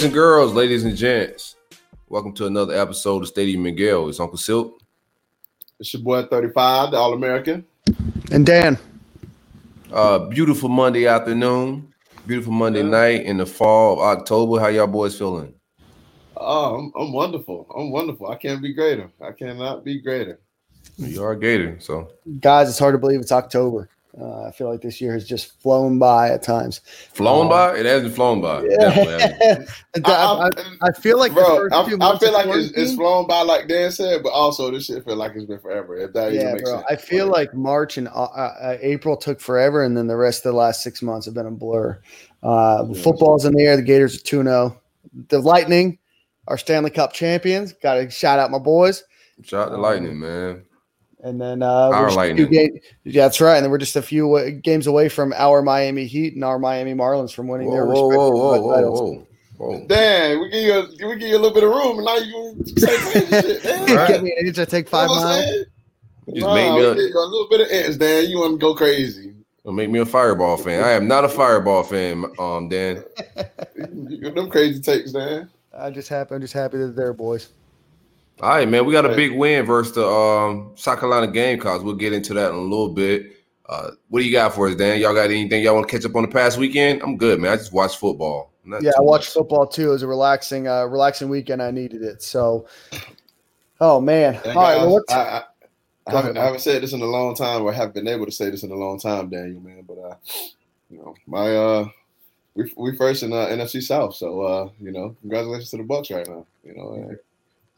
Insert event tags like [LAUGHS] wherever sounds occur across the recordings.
Boys and girls, ladies and gents, welcome to another episode of Stadium Miguel. It's Uncle Silk. It's your boy 35, the All American. And Dan, Uh, beautiful Monday afternoon, beautiful Monday night in the fall of October. How y'all boys feeling? Oh, I'm, I'm wonderful. I'm wonderful. I can't be greater. I cannot be greater. You are a Gator, so guys, it's hard to believe it's October. Uh, I feel like this year has just flown by at times. flown Oh. by. It hasn't flown by. Definitely hasn't. [LAUGHS] I, I- I feel like the Bro, first I, few I feel like it's, it's flown by, like Dan said, but also this shit feel like it's been forever. If that even Yeah, makes bro. sense. I feel like March and uh, uh, April took forever, and then the rest of the last six months have been a blur. Uh, Yeah. Football's in the air. The Gators are 2 0. The Lightning are Stanley Cup champions. Got to shout out my boys. Shout out to Lightning, man. And then uh, Our a few Lightning. ga- yeah, that's right. And then we're just a few uh, games away from our Miami Heat and our Miami Marlins from winning Whoa, their whoa, respective whoa, whoa, titles. whoa, whoa, whoa. Dan, we give you a, we give you a little bit of room, and now you gonna crazy shit. [LAUGHS] Dan. Right. Get me an inch, I take five You know miles. just Nah, made we me a, a little bit of inch, Dan. You want to go crazy? It'll make me a fireball fan. I am not a fireball fan, um, Dan. You- [LAUGHS] Them crazy takes, Dan. I'm just happy. I'm just happy that they're there, boys. All right, man. We got a big win versus the um, South Carolina Gamecocks. We'll get into that in a little bit. Uh, what do you got for us, Dan? Y'all got anything y'all want to catch up on the past weekend? I'm good, man. I just watched football. Not Yeah, too I watched much. football too. It was a relaxing, uh, relaxing weekend. I needed it. So, oh man. All Dan, I, well, I, I, I, haven't, ahead. I haven't said this in a long time, or haven't been able to say this in a long time, Daniel, man. But uh, you know, my uh, we we first in uh, NFC South, so uh, you know, congratulations to the Bucs right now. You know, uh,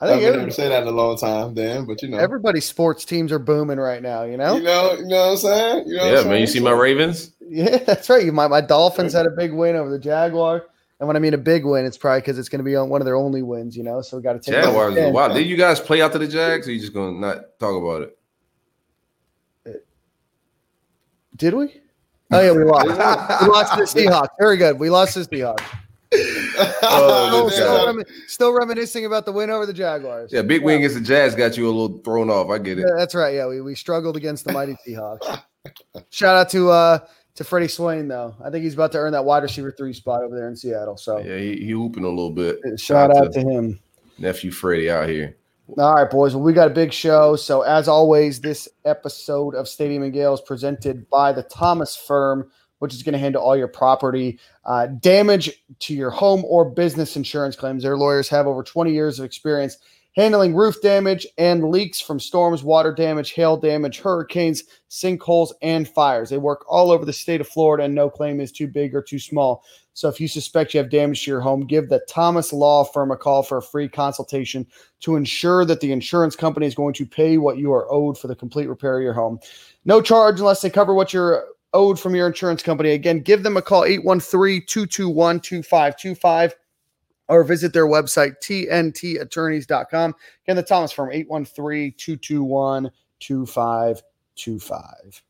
I I think haven't been able to say that in a long time, Dan. But you know, everybody's sports teams are booming right now. You know. you know, you know what I'm saying? You know, what Yeah, I'm man. You see my Ravens? Yeah, [LAUGHS] that's right. My my Dolphins had a big win over the Jaguar. And when I mean a big win, it's probably because it's going to be on one of their only wins. You know, so we got to take. it Jaguars. win. Wow. Did you guys play out to the Jags? Or you just gonna not talk about it? Did we? Oh yeah, we lost. [LAUGHS] we lost to the Seahawks. Very good. We lost to the Seahawks. [LAUGHS] Oh, [LAUGHS] Still, still, God. remi- still reminiscing about the win over the Jaguars. Yeah, big win against the Jazz got you a little thrown off. I get it. Yeah, that's right. Yeah, we, we struggled against the mighty Seahawks. Shout out to uh to Freddie Swain though. I think he's about to earn that wide receiver three spot over there in Seattle. So Yeah, he, he hooping a little bit. shout out to him. nephew Freddie out here. All right, boys. Well, we got a big show. So as always, this episode of Stadium and Gale is presented by the Thomas Firm, which is going to handle all your property uh, damage to your home or business insurance claims. Their lawyers have over 20 years of experience handling roof damage and leaks from storms, water damage, hail damage, hurricanes, sinkholes, and fires. They work all over the state of Florida, and no claim is too big or too small. So if you suspect you have damage to your home, give the Thomas Law Firm a call for a free consultation to ensure that the insurance company is going to pay what you are owed for the complete repair of your home. No charge unless they cover what you're owed from your insurance company. Again, give them a call 813 221 2525 or visit their website, tntattorneys.com. Again, the Thomas Firm, 813 221 2525.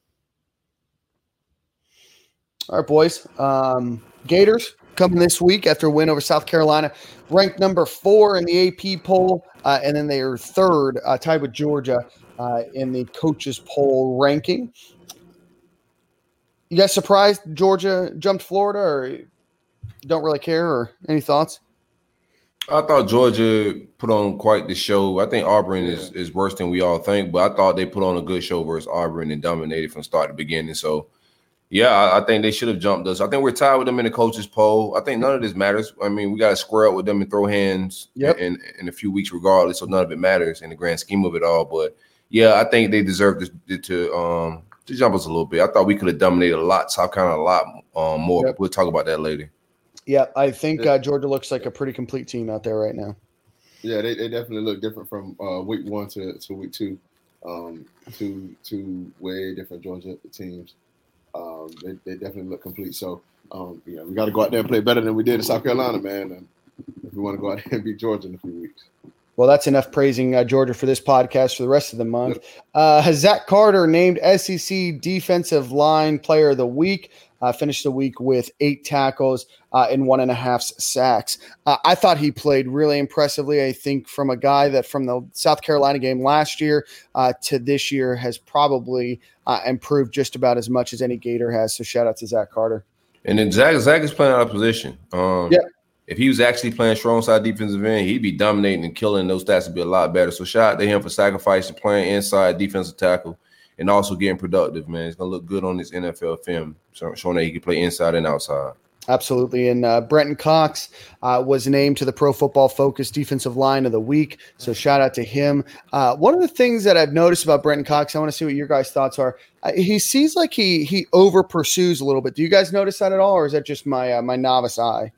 All right, boys. Um, Gators coming this week after a win over South Carolina, ranked number four in the AP poll, uh, and then they are third, uh, tied with Georgia uh, in the coaches poll ranking. You guys surprised Georgia jumped Florida, or don't really care, or any thoughts? I thought Georgia put on quite the show. I think Auburn is, is worse than we all think, but I thought they put on a good show versus Auburn and dominated from start to beginning. So, yeah, I, I think they should have jumped us. I think we're tied with them in the coaches poll. I think none of this matters. I mean, we got to square up with them and throw hands Yep. in, in a few weeks, regardless. So none of it matters in the grand scheme of it all. But yeah, I think they deserve to, to um to jump us a little bit. I thought we could have dominated a lot, South Carolina a lot um, more. Yep. We'll talk about that later. Yeah, I think uh, Georgia looks like a pretty complete team out there right now. Yeah, they, they definitely look different from uh, week one to, to week two. Um, two two way different Georgia teams. Um, they, they definitely look complete. So um, yeah, we got to go out there and play better than we did in South Carolina, man. And if we want to go out there and beat Georgia in a few weeks. Well, that's enough praising uh, Georgia for this podcast for the rest of the month. Uh, Zach Carter named SEC Defensive Line Player of the Week. Uh, finished the week with eight tackles uh, and one and a half sacks. Uh, I thought he played really impressively. I think from a guy that from the South Carolina game last year uh, to this year has probably uh, improved just about as much as any Gator has. So shout out to Zach Carter. And then Zach, Zach is playing out of position. Um, Yeah. If he was actually playing strong side defensive end, he'd be dominating and killing. Those stats would be a lot better. So shout out to him for sacrificing, playing inside defensive tackle, and also getting productive. Man, it's gonna look good on this NFL film, showing that he can play inside and outside. Absolutely. And uh, Brenton Cox uh, was named to the Pro Football Focus Defensive Line of the Week. So shout out to him. Uh, one of the things that I've noticed about Brenton Cox, I want to see what your guys' thoughts are. Uh, he seems like he he over pursues a little bit. Do you guys notice that at all, or is that just my uh, my novice eye?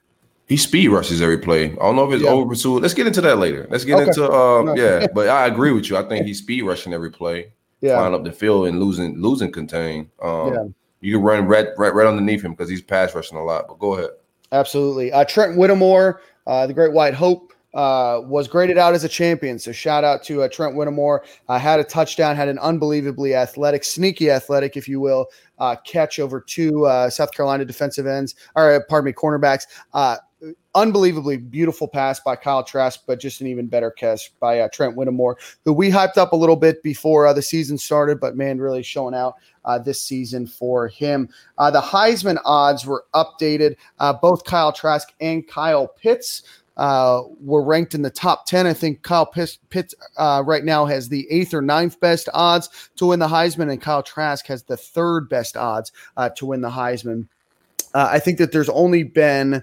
He speed rushes every play. I don't know if it's Yeah. over pursuit. Let's get into that later. Let's get Okay. into um, No. yeah. [LAUGHS] But I agree with you. I think he's speed rushing every play, Yeah. flying up the field and losing losing contain. Um, Yeah. You can run right, right right underneath him because he's pass rushing a lot. But go ahead. Absolutely. Uh, Trent Whittemore, uh, the Great White Hope, uh, was graded out as a champion. So shout out to uh, Trent Whittemore. Uh, had a touchdown, had an unbelievably athletic, sneaky athletic, if you will, uh, catch over two uh, South Carolina defensive ends, or uh, pardon me, cornerbacks. Unbelievably beautiful pass by Kyle Trask, but just an even better catch by uh, Trent Whittemore, who we hyped up a little bit before uh, the season started, but man, really showing out uh, this season for him. Uh, the Heisman odds were updated. Uh, both Kyle Trask and Kyle Pitts uh, were ranked in the top 10. I think Kyle Pitts, Pitts right now has the eighth or ninth best odds to win the Heisman, and Kyle Trask has the third best odds to win the Heisman. I think that there's only been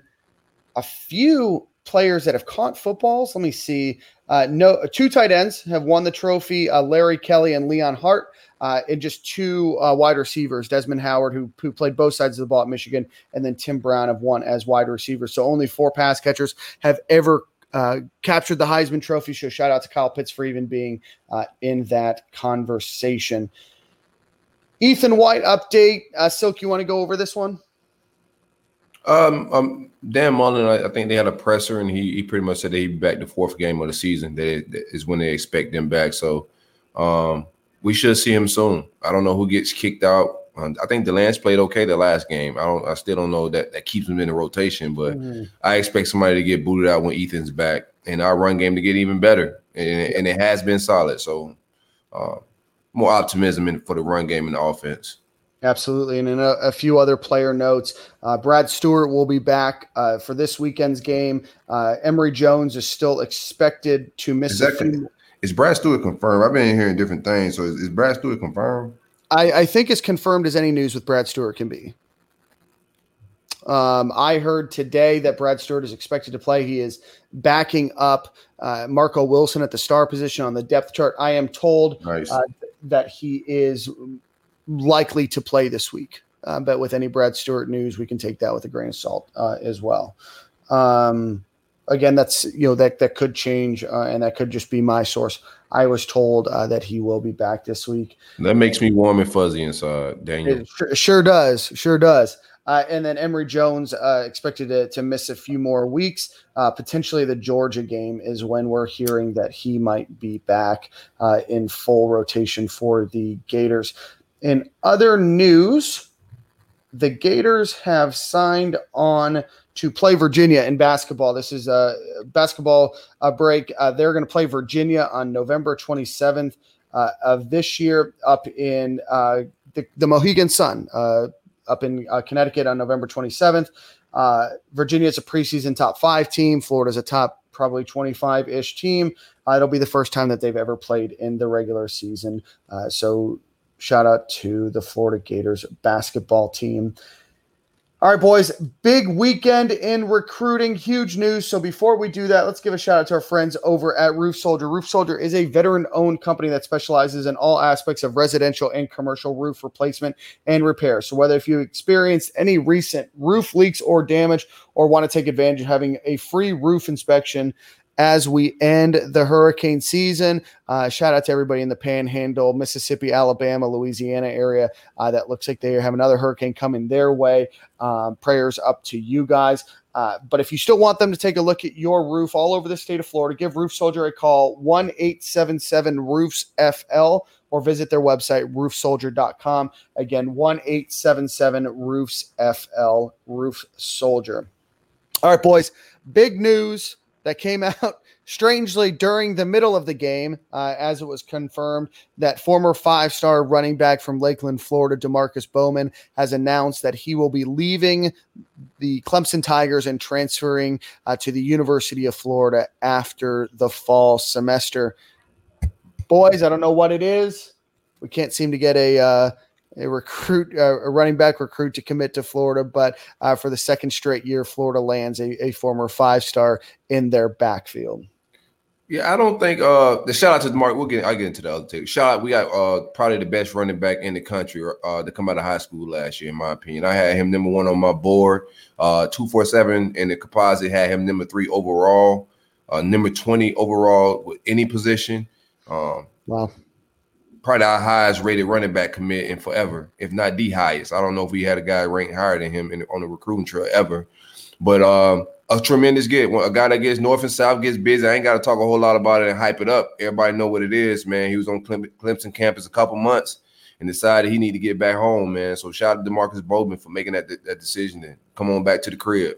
a few players that have caught footballs. Let me see. Uh, no, two tight ends have won the trophy. Uh, Larry Kelley and Leon Hart, uh, and just two uh, wide receivers, Desmond Howard, who who played both sides of the ball at Michigan, and then Tim Brown have won as wide receivers. So only four pass catchers have ever. Uh, captured the Heisman Trophy. So shout out to Kyle Pitts for even being uh, in that conversation. Ethan White update. Silk, you want to go over this one? Um, um, Dan Mullen, I, I think they had a presser, and he, he pretty much said they'd be back the fourth game of the season. That is when they expect them back. So, um, we should see him soon. I don't know who gets kicked out. Um, I think Delance played okay the last game. I don't. I still don't know that that keeps him in the rotation, but I expect somebody to get booted out when Ethan's back, and our run game to get even better. And, and it has been solid. So, uh, more optimism in, for the run game and the offense. Absolutely. And in a, a few other player notes, uh, Brad Stewart will be back uh, for this weekend's game. Uh, Emory Jones is still expected to miss a Exactly. few. Is Brad Stewart confirmed? I've been hearing different things. So is, is Brad Stewart confirmed? I, I think as confirmed as any news with Brad Stewart can be. Um, I heard today that Brad Stewart is expected to play. He is backing up uh, Marco Wilson at the star position on the depth chart. I am told Nice. uh, that he is likely to play this week. Uh, but with any Brad Stewart news, we can take that with a grain of salt uh, as well. Um, again, that's you know that that could change, uh, and that could just be my source. I was told uh, that he will be back this week. that makes me warm and fuzzy inside, Daniel. It sure, sure does, sure does. Uh, and then Emory Jones uh, expected to, to miss a few more weeks. Uh, potentially, the Georgia game is when we're hearing that he might be back uh, in full rotation for the Gators. In other news, the Gators have signed on to play Virginia in basketball. This is a basketball break. Uh, they're going to play Virginia on November 27th uh, of this year up in uh, the, the Mohegan Sun, uh, up in uh, Connecticut on November 27th. Uh, Virginia is a preseason top five team. Florida's a top probably 25 ish team. It'll be the first time that they've ever played in the regular season. So shout out to the Florida Gators basketball team. All right, boys, big weekend in recruiting, huge news. So before we do that, let's give a shout out to our friends over at Roof Soldier. Roof Soldier is a veteran owned company that specializes in all aspects of residential and commercial roof replacement and repair. So whether if you experienced any recent roof leaks or damage or want to take advantage of having a free roof inspection as we end the hurricane season. Uh, shout out to everybody in the Panhandle, Mississippi, Alabama, Louisiana area uh, that looks like they have another hurricane coming their way. Um, prayers up to you guys. Uh, but if you still want them to take a look at your roof all over the state of Florida, give Roof Soldier a call 1 877 Roofs FL or visit their website, roofsoldier.com. Again, 1 877 Roofs FL, Roof Soldier. All right, boys, big news that came [LAUGHS] out strangely during the middle of the game, uh, as it was confirmed that former five star running back from Lakeland, Florida, Demarkcus Bowman, has announced that he will be leaving the Clemson Tigers and transferring uh, to the University of Florida after the fall semester. Boys, I don't know what it is. We can't seem to get a. Uh, a recruit, uh, a running back recruit to commit to Florida, but uh, for the second straight year, Florida lands a, a former five star in their backfield. Yeah, I don't think uh the shout out to Mark. We'll get I get into the other two. Shout out, we got uh probably the best running back in the country uh to come out of high school last year, in my opinion. I had him number one on my board, uh two four seven, and the composite had him number three overall, uh number 20 overall with any position. Um wow probably our highest rated running back commit in forever, if not the highest. I don't know if we had a guy ranked higher than him in, on the recruiting trail ever, but um, a tremendous get. A guy that gets north and south gets busy, I ain't got to talk a whole lot about it and hype it up. Everybody know what it is, man. He was on Clemson campus a couple months and decided he need to get back home, man. So shout out to Demarkcus Bowman for making that that decision and come on back to the crib.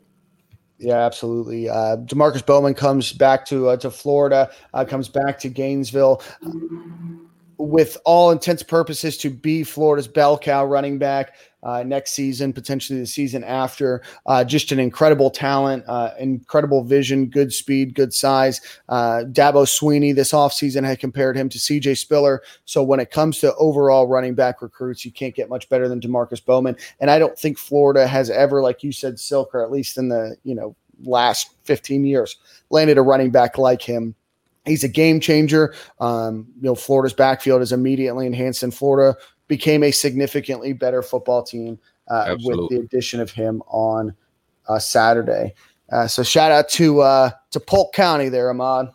Yeah, absolutely. Uh, Demarkcus Bowman comes back to uh, to Florida, uh, comes back to Gainesville with all intents purposes to be Florida's bell cow running back uh, next season, potentially the season after. Uh, just an incredible talent, uh, incredible vision, good speed, good size. Uh, Dabo Swinney this offseason had compared him to CJ Spiller. So when it comes to overall running back recruits, you can't get much better than Demarkcus Bowman. And I don't think Florida has ever, like you said, Silk, or at least in the you know last 15 years, landed a running back like him He's a game changer. Um, you know, Florida's backfield is immediately enhanced, and Florida became a significantly better football team uh, with the addition of him on uh, Saturday. Uh, so shout out to uh, to Polk County there, Ahmad.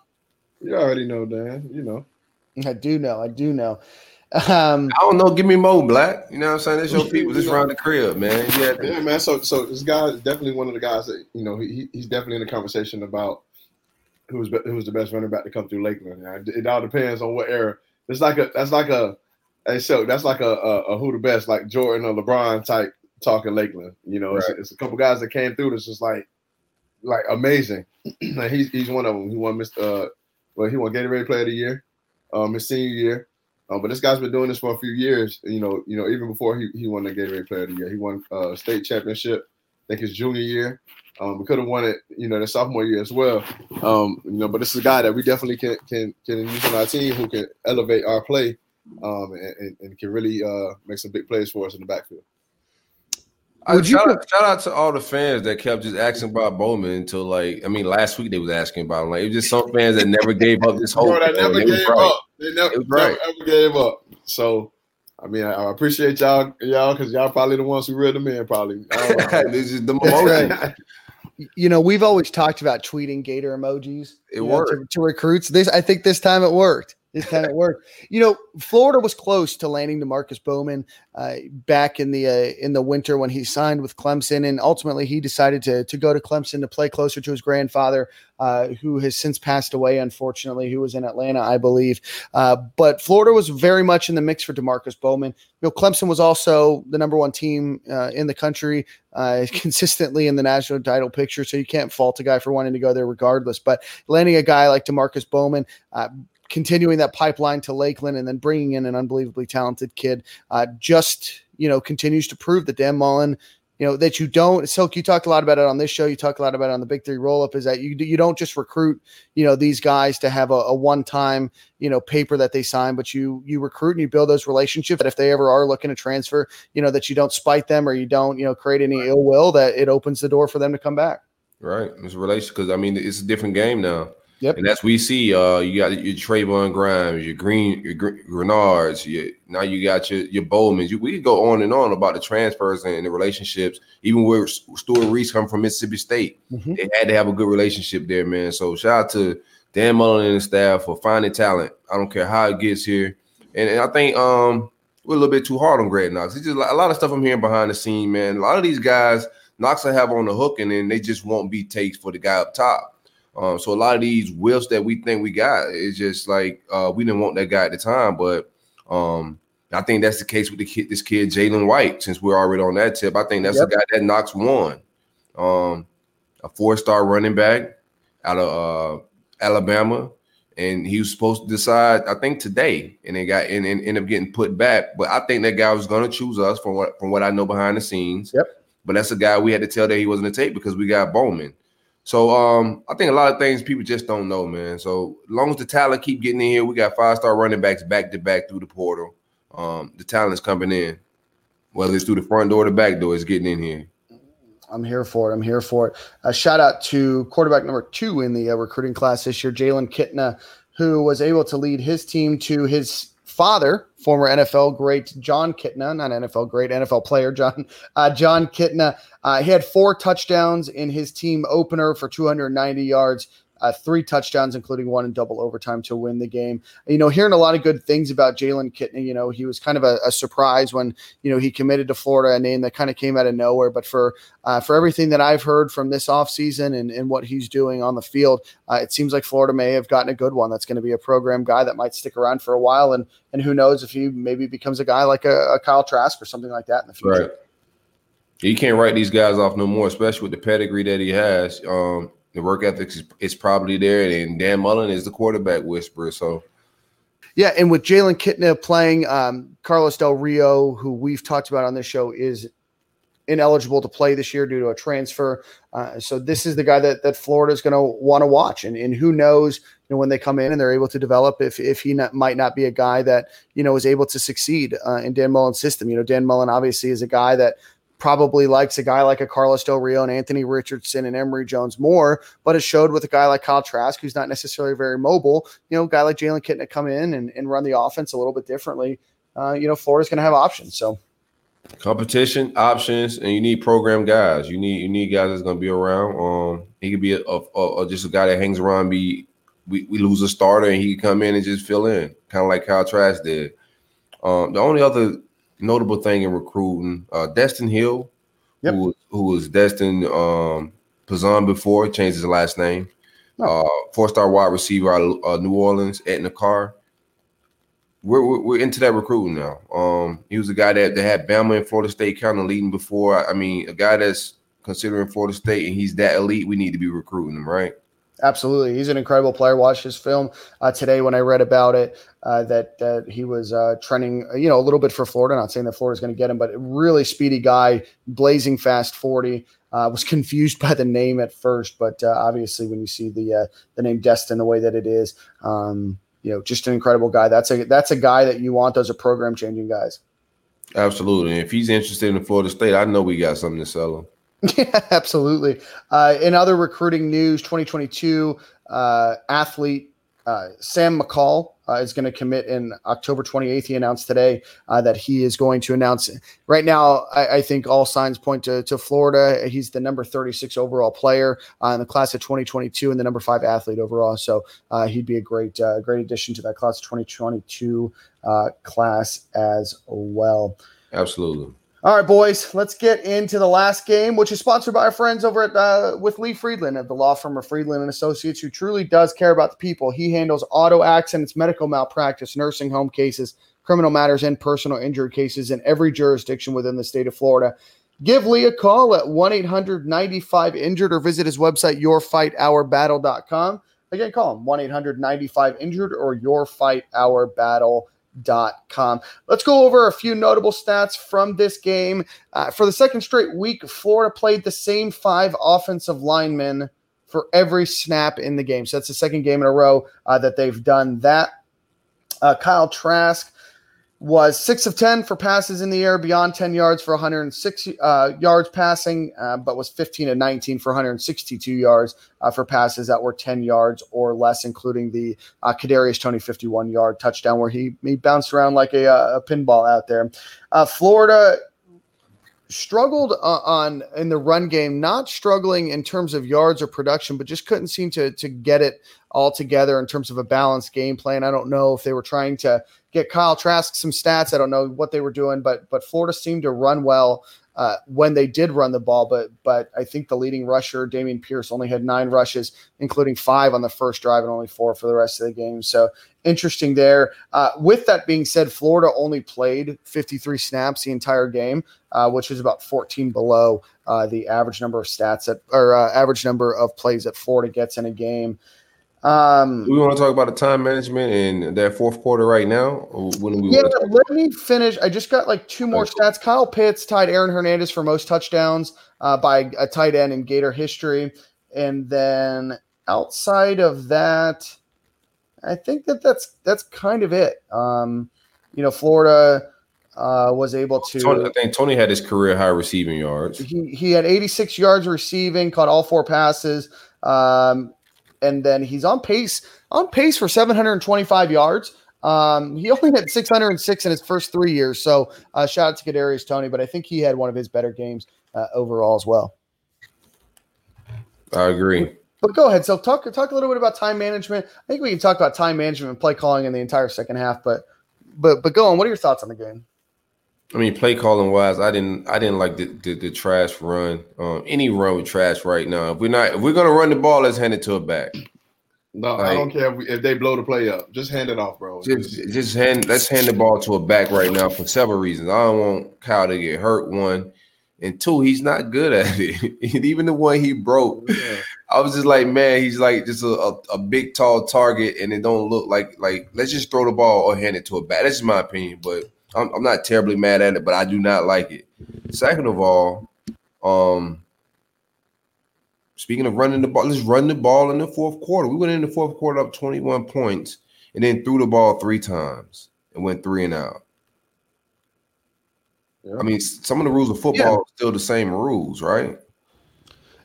You already know, Dan. You know. I do know. I do know. Um, I don't know. Give me more black. You know what I'm saying? That's your [LAUGHS] people just around the crib, man. Yeah, yeah, man. So, so this guy is definitely one of the guys that you know. He, he's definitely in the conversation about who's who's the best running back to come through Lakeland. It all depends on what era. It's like a that's like a hey so that's like a, a, a who the best like Jordan or LeBron type talking Lakeland. You know, right. it's, it's, a couple guys that came through that's just like like amazing. [CLEARS THROAT] like he's he's one of them. He won Mr. Uh, well, he won Gatorade Player of the Year, um, his senior year. Uh, but this guy's been doing this for a few years. You know, you know, even before he, he won the Gatorade Player of the Year, he won uh, state championship. I think his junior year. Um, we could have won it, you know, the sophomore year as well. Um, you know, but this is a guy that we definitely can can can use on our team who can elevate our play um, and, and, can really uh, make some big plays for us in the backfield. I, shout, out, shout, out, to all the fans that kept just asking about Bowman until like I mean last week they was asking about him. Like it was just some fans that never gave up this hope. Bro, that never gave right. up. They never, right. ever gave up. So I mean, I, I appreciate y'all, y'all, because y'all probably the ones who read them in. Probably, [LAUGHS] this is the emotion [LAUGHS] you know, we've always talked about tweeting gator emojis. It worked know, to, to, recruits. This, I think, this time it worked. This time it worked. You know, Florida was close to landing Demarkcus Bowman uh, back in the uh, in the winter when he signed with Clemson, and ultimately he decided to to go to Clemson to play closer to his grandfather, uh, who has since passed away, unfortunately, who was in Atlanta, I believe. Uh, but Florida was very much in the mix for Demarkcus Bowman. You know, Clemson was also the number one team uh, in the country, uh, [LAUGHS] consistently in the national title picture. So you can't fault a guy for wanting to go there regardless. But landing a guy like Demarkcus Bowman, continuing that pipeline to Lakeland and then bringing in an unbelievably talented kid uh, just you know continues to prove that Dan Mullen you know that you don't silk you talked a lot about it on this show. You talk a lot about it on the big three roll up is that you you don't just recruit you know these guys to have a, a one time you know paper that they sign but you you recruit and you build those relationships that if they ever are looking to transfer you know that you don't spite them or you don't you know create any ill will that it opens the door for them to come back. Right. It's a relation because i mean it's a different game now Yep. And that's we see. Uh, you got your Trevon Grimes, your Green, your Gr- Grenards. Your, now you got your your Bowmans. You, we could go on and on about the transfers and the relationships. Even where Stewart Reese come from Mississippi State, Mhm. they had to have a good relationship there, man. So shout out to Dan Mullen and the staff for finding talent. I don't care how it gets here. And, and I think um we're a little bit too hard on Greg Knox. It's just a lot of stuff I'm hearing behind the scene, man. A lot of these guys Knox will have on the hook, and then they just won't be takes for the guy up top. Um, so a lot of these whiffs that we think we got is just like uh, we didn't want that guy at the time, but um, I think that's the case with the kid, this kid Jalen White. Since we're already on that tip, I think that's Yep. the guy that Knox won. Um, a four-star running back out of uh, Alabama, and he was supposed to decide, I think today, and they got and, and ended up getting put back. But I think that guy was going to choose us from what from what I know behind the scenes. Yep. But that's a guy we had to tell that he wasn't a take because we got Bowman. So um, I think a lot of things people just don't know, man. So as long as the talent keep getting in here, we got five star running backs back to back through the portal. Um, the talent's coming in, whether it's through the front door or the back door, it's getting in here. I'm here for it. I'm here for it. A shout out to quarterback number two in the uh, recruiting class this year, Jalon Kitna, who was able to lead his team to his father, former NFL great Jon Kitna, not NFL great NFL player John [LAUGHS] uh, Jon Kitna. Uh, he had four touchdowns in his team opener for 290 yards. Uh, three touchdowns, including one in double overtime to win the game. You know, hearing a lot of good things about Jalon Kitna. You know, he was kind of a, a surprise when you know he committed to Florida, a name that kind of came out of nowhere. But for uh, for everything that I've heard from this offseason and, and what he's doing on the field, uh, it seems like Florida may have gotten a good one. That's going to be a program guy that might stick around for a while, and and who knows if he maybe becomes a guy like a, a Kyle Trask or something like that in the future. Right. You can't write these guys off no more, especially with the pedigree that he has. Um, the work ethic is, is probably there, and Dan Mullen is the quarterback whisperer. So Yeah, and with Jalon Kitna playing, um, Carlos Del Rio, who we've talked about on this show, is ineligible to play this year due to a transfer. Uh, so this is the guy that that Florida is going to want to watch, and and who knows, you know, when they come in and they're able to develop, if if he not, might not be a guy that you know is able to succeed uh, in Dan Mullen's system. You know, Dan Mullen obviously is a guy that probably likes a guy like a Carlos Del Rio and Anthony Richardson and Emory Jones more, but it showed with a guy like Kyle Trask, who's not necessarily very mobile. You know, a guy like Jalon to come in and, and run the offense a little bit differently. Uh, you know, Florida's going to have options. So competition, options, and you need program guys. You need you need guys that's gonna be around. Um, he could be a, a, a just a guy that hangs around. Be we, we lose a starter and he can come in and just fill in, kind of like Kyle Trask did. Um, the only other notable thing in recruiting, uh, Destyn Hill, Yep. who who was Destin um Pazon before, changed his last name. Oh. Uh, four star wide receiver out of uh, New Orleans, Edna Karr. We're, we're we're into that recruiting now. Um, he was a guy that, that had Bama and Florida State kind of leading before. I mean, a guy that's considering Florida State and he's that elite. We need to be recruiting him, right? Absolutely, he's an incredible player. Watched his film uh, today when I read about it. Uh, that he was uh, trending, you know, a little bit for Florida. Not saying that Florida's going to get him, but really speedy guy, blazing fast forty. Uh, was [LAUGHS] confused by the name at first, but uh, obviously when you see the the name Destin the way that it is, um, you know, just an incredible guy. That's a that's a guy that you want. Those are program changing guys. Absolutely. And if he's interested in Florida State, I know we got something to sell him. [LAUGHS] Yeah, absolutely. Uh, in other recruiting news, 2022 uh, athlete uh, Sam McCall uh, is going to commit in October 28th. He announced today uh, that he is going to announce. Right now, I, I think all signs point to, to Florida. He's the number 36 overall player uh, in the class of 2022 and the number five athlete overall. So he'd be a great, great addition to that class of 2022 uh, class as well. Absolutely. All right, boys, let's get into the last game, which is sponsored by our friends over at uh, with Lee Friedland of the law firm of Friedland and Associates, who truly does care about the people. He handles auto accidents, medical malpractice, nursing home cases, criminal matters, and personal injury cases in every jurisdiction within the state of Florida. Give Lee a call at 1 800 95 injured or visit his website, yourfightourbattle.com. Again, call him 1 800 95 injured or yourfightourbattle.com com. Let's go over a few notable stats from this game. Uh, for the second straight week, Florida played the same five offensive linemen for every snap in the game. So that's the second game in a row uh, that they've done that. Uh, Kyle Trask, was six of 10 for passes in the air beyond 10 yards for 106 uh, yards passing, uh, but was 15 and 19 for 162 yards uh, for passes that were 10 yards or less, including the uh, Kadarius Toney 51 yard touchdown where he, he bounced around like a, uh, a pinball out there. Uh, Florida struggled uh, on in the run game, not struggling in terms of yards or production, but just couldn't seem to to get it all together in terms of a balanced game plan. I don't know if they were trying to get Kyle Trask some stats. I don't know what they were doing, but but Florida seemed to run well uh, when they did run the ball. But but I think the leading rusher, Dameon Pierce, only had nine rushes, including five on the first drive and only four for the rest of the game. So interesting there. Uh, with that being said, Florida only played 53 snaps the entire game, uh, which is about 14 below uh, the average number of stats that or uh, average number of plays that Florida gets in a game. Um, we want to talk about the time management in that fourth quarter right now. yeah, let me finish. I just got like two more stats. Kyle Pitts tied Aaron Hernandez for most touchdowns uh, by a tight end in Gator history, and then outside of that, I think that that's that's kind of it. Um, you know, Florida uh, was able to. Toney, I think Toney had his career high receiving yards. He he had 86 yards receiving, caught all four passes. Um, and then he's on pace on pace for 725 yards. Um, he only had 606 in his first three years. So uh, shout out to Kadarius Toney, but I think he had one of his better games uh, overall as well. I agree. But go ahead. So talk talk a little bit about time management. I think we can talk about time management and play calling in the entire second half. But but but go on. What are your thoughts on the game? I mean, play calling wise, I didn't I didn't like the the, the Trask run. Um, any run with Trask right now. If we're not if we're gonna run the ball, let's hand it to a back. No, like, I don't care if, we, if, they blow the play up. Just hand it off, bro. Just just hand let's hand the ball to a back right now for several reasons. I don't want Kyle to get hurt. One and two, he's not good at it. [LAUGHS] Even the one he broke, yeah. I was just like, man, he's like just a, a, a, big tall target, and it don't look like like let's just throw the ball or hand it to a back. That's just my opinion, but I'm, I'm not terribly mad at it, but I do not like it. Second of all, um, speaking of running the ball, let's run the ball in the fourth quarter. We went in the fourth quarter up 21 points and then threw the ball three times and went three and out. Yeah. I mean, some of the rules of football yeah. are still the same rules, right?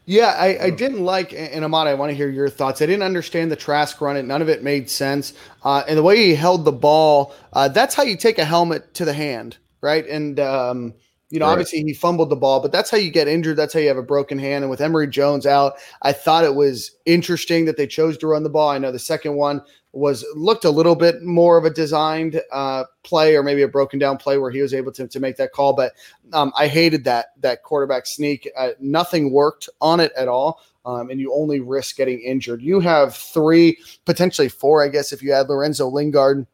Yeah, I, I didn't like, and Ahmad, I want to hear your thoughts. I didn't understand the Trask run. It none of it made sense. Uh, and the way he held the ball, uh, that's how you take a helmet to the hand, right? And um, you know, right. obviously he fumbled the ball, but that's how you get injured. That's how you have a broken hand. And with Emory Jones out, I thought it was interesting that they chose to run the ball. I know the second one was looked a little bit more of a designed uh, play or maybe a broken down play where he was able to, to make that call. But um, I hated that that quarterback sneak. Uh, nothing worked on it at all. Um, and you only risk getting injured. You have three, potentially four, I guess, if you add Lorenzo Lingard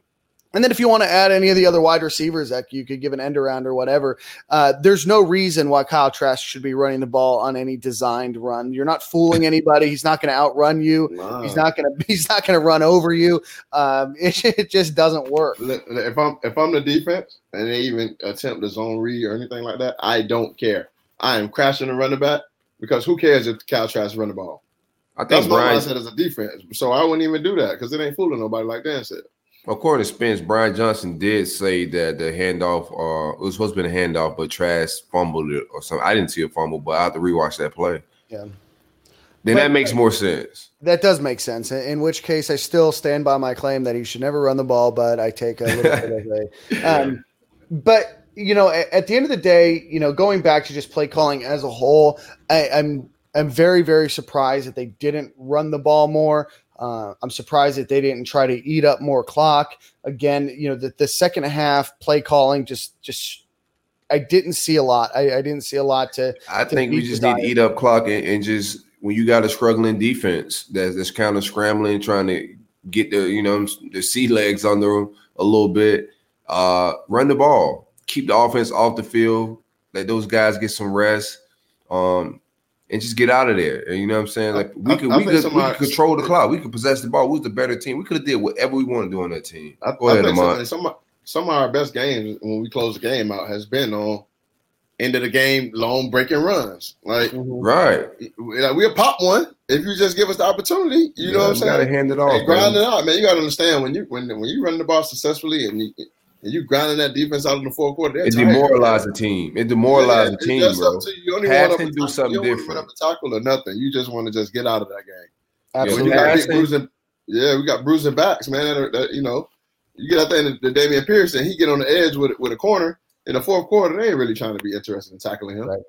and then if you want to add any of the other wide receivers that you could give an end around or whatever, uh, there's no reason why Kyle Trask should be running the ball on any designed run. You're not fooling anybody. He's not going to outrun you. Wow. He's not going [LAUGHS] to. He's not going to run over you. Um, [LAUGHS] it, it, just doesn't work. If I'm if I'm the defense and they even attempt the zone read or anything like that, I don't care. I am crashing the running back because who cares if Kyle Trask run the ball? I think That's Brian, what I said as a defense. So I wouldn't even do that because it ain't fooling nobody like Dan said. According to Spence, Brian Johnson did say that the handoff uh it was supposed to be a handoff, but Trask fumbled it or something. I didn't see a fumble, but I have to rewatch that play. Yeah. Then but, that makes more sense. That does make sense. In which case, I still stand by my claim that he should never run the ball, but I take a little bit of a. [LAUGHS] Um, but you know, at, at, the end of the day, you know, going back to just play calling as a whole, I, I'm I'm very very surprised that they didn't run the ball more. Uh, I'm surprised that they didn't try to eat up more clock. Again, you know, the, the second half play calling just just I didn't see a lot. I, I didnn't see a lot to. I to think we just need to eat up clock and, and, just when you got a struggling defense that's, that's kind of scrambling, trying to get the you know the sea legs under them a little bit. Uh, run the ball, keep the offense off the field, let those guys get some rest. Um, and just get out of there. You know what I'm saying? Like we could I, I we could, we could control the clock. We could possess the ball. We was the better team. We could have did whatever we wanted to do on that team. I, Go ahead, Some, some, some of our best games when we close the game out has been on end of the game long breaking runs. Like mm-hmm. right, like we'll pop one if you just give us the opportunity. You yeah, know what I'm saying? Gotta hand it off. Hey, grind it out, man. You gotta understand when you when when you run the ball successfully and you, and you grinding that defense out in the fourth quarter, it demoralized the team. It demoralized yeah, the team, bro. You. you don't want to do something different. Up tackle or nothing. You just want to just get out of that game. Absolutely. Yeah, we got bruising, yeah, we got bruising backs, man. That, that, you know, you get out there and the Pierce and he get on the edge with with a corner in the fourth quarter. They ain't really trying to be interested in tackling him. Right.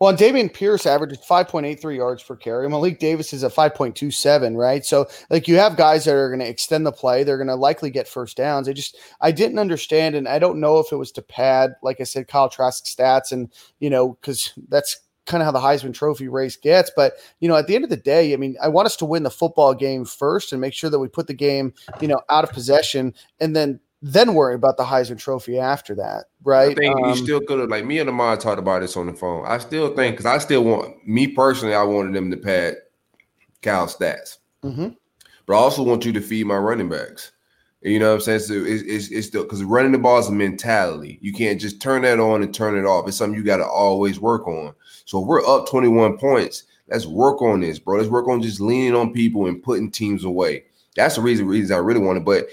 Well, Dameon Pierce averages 5.83 yards per carry. Malik Davis is a 5.27, right? So, like, you have guys that are going to extend the play. They're going to likely get first downs. I just, I didn't understand, and I don't know if it was to pad, like I said, Kyle Trask stats, and, you know, because that's kind of how the Heisman Trophy race gets. But, you know, at the end of the day, I mean, I want us to win the football game first and make sure that we put the game, you know, out of possession and then then worry about the Heisman Trophy after that, right? I think um, you still could have, like me and Ahmad talked about this on the phone. I still think because I still want me personally, I wanted them to pad Cal stats, mm-hmm. but I also want you to feed my running backs. You know what I'm saying? So it's, it's, it's still because running the ball is a mentality. You can't just turn that on and turn it off. It's something you got to always work on. So if we're up 21 points, let's work on this, bro. Let's work on just leaning on people and putting teams away. That's the reason reason I really wanted. But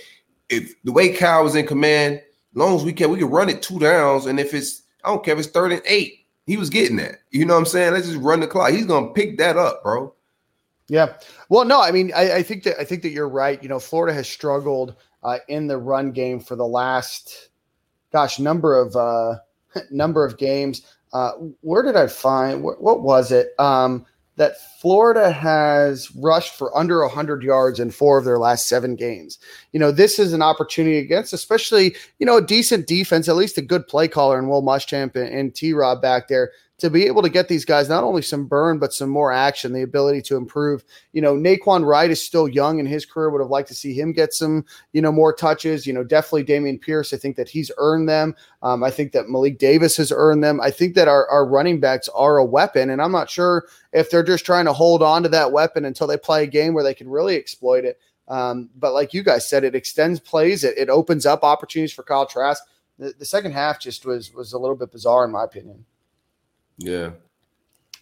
if the way Kyle was in command, as long as we can, we can run it two downs. And if it's, I don't care if it's third and eight, he was getting that. You know what I'm saying? Let's just run the clock. He's gonna pick that up, bro. Yeah. Well, no, I mean, I, I think that I think that you're right. You know, Florida has struggled uh, in the run game for the last, gosh, number of uh, [LAUGHS] number of games. Uh, where did I find what, what was it? Um, that Florida has rushed for under 100 yards in four of their last seven games. You know, this is an opportunity against, especially, you know, a decent defense, at least a good play caller and Will Muschamp and, and T Rob back there to be able to get these guys not only some burn but some more action, the ability to improve. You know, Nay'Quan Wright is still young in his career. Would have liked to see him get some, you know, more touches. You know, definitely Dameon Pierce. I think that he's earned them. Um, I think that Malik Davis has earned them. I think that our, our running backs are a weapon, and I'm not sure if they're just trying to hold on to that weapon until they play a game where they can really exploit it. Um, but like you guys said, it extends plays. It, it opens up opportunities for Kyle Trask. The, the second half just was was a little bit bizarre in my opinion. Yeah.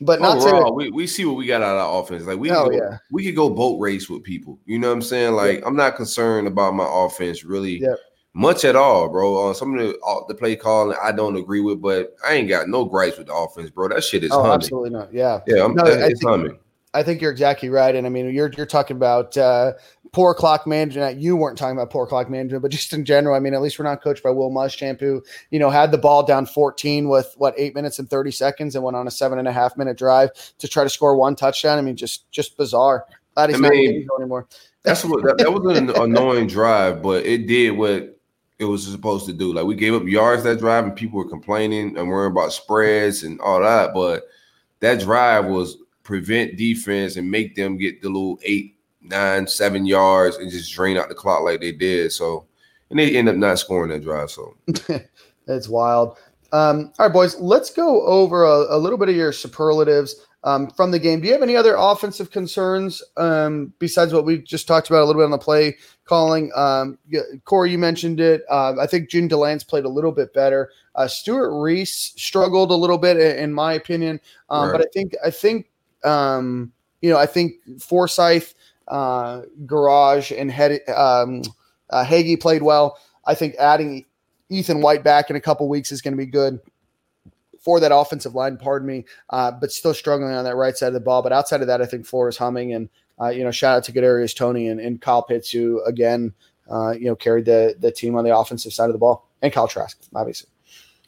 But not overall, we, we see what we got out of our offense. Like we oh, go, yeah. we could go boat race with people. You know what I'm saying? Like I'm not concerned about my offense really yep. much at all, bro. Uh, some of the uh, the play calling I don't agree with, but I ain't got no gripes with the offense, bro. That shit is oh, humming. absolutely not. Yeah, yeah, I'm, no, that, it's think, humming. I think you're exactly right. And I mean, you're you're talking about uh, poor clock management. You weren't talking about poor clock management, but just in general, I mean, at least we're not coached by Will Muschamp, who you know had the ball down 14 with what eight minutes and 30 seconds and went on a seven and a half minute drive to try to score one touchdown. I mean, just just bizarre. Glad he's I mean, not anymore. That's what that, that was an annoying drive, but it did what it was supposed to do. Like we gave up yards that drive, and people were complaining and worrying about spreads and all that, but that drive was prevent defense and make them get the little eight, nine, seven yards and just drain out the clock like they did. So, and they end up not scoring that drive. So [LAUGHS] it's wild. Um, all right, boys, let's go over a, a little bit of your superlatives um, from the game. Do you have any other offensive concerns um, besides what we just talked about a little bit on the play calling? Um, Corey, you mentioned it. Uh, I think Jean Delance played a little bit better. Uh, Stewart Reese struggled a little bit, in my opinion, um, right. but I think I think um, you know, I think Forsythe, uh, Gouraige, and Head, um, uh, Heggie played well. I think adding Ethan White back in a couple weeks is going to be good for that offensive line. Pardon me, uh, but still struggling on that right side of the ball. But outside of that, I think Florida's humming. And uh, you know, shout out to Kadarius Toney and, and Kyle Pitts, who again, uh, you know, carried the the team on the offensive side of the ball, and Kyle Trask, obviously.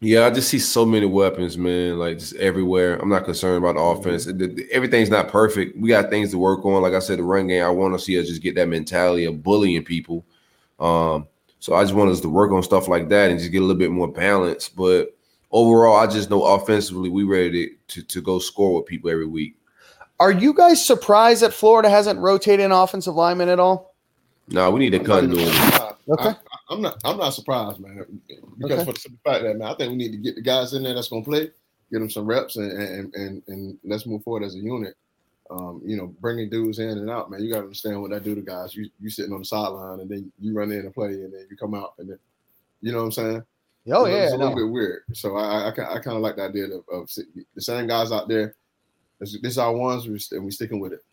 Yeah, I just see so many weapons, man, like just everywhere. I'm not concerned about the offense. Everything's not perfect. We got things to work on. Like I said, the run game, I want to see us just get that mentality of bullying people. Um, so I just want us to work on stuff like that and just get a little bit more balance. But overall, I just know offensively, we ready to, to, to go score with people every week. Are you guys surprised that Florida hasn't rotated an offensive lineman at all? No, we need to continuity. Okay. I'm not. I'm not surprised, man. Because okay. for the fact that man, I think we need to get the guys in there that's going to play, get them some reps, and and and, and let's move forward as a unit. Um, you know, bringing dudes in and out, man. You got to understand what that do to guys. You you sitting on the sideline and then you run in and play, and then you come out and then, you know what I'm saying? Oh you know, yeah, it's a little bit weird. So I I, I kind of like the idea of, of, the same guys out there. This, this is our ones, and we're sticking with it.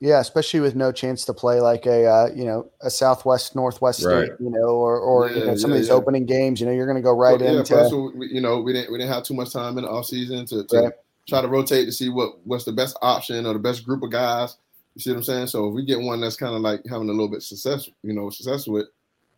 Yeah, especially with no chance to play like a uh, you know a Southwest Northwest Right. state, you know, or or you know some of these yeah. opening games. You know, you're going to go right Well, yeah, into plus, you know, we didn't we didn't have too much time in the off season to, to Right. try to rotate to see what what's the best option or the best group of guys. You see what I'm saying? So if we get one that's kind of like having a little bit success, you know, success with,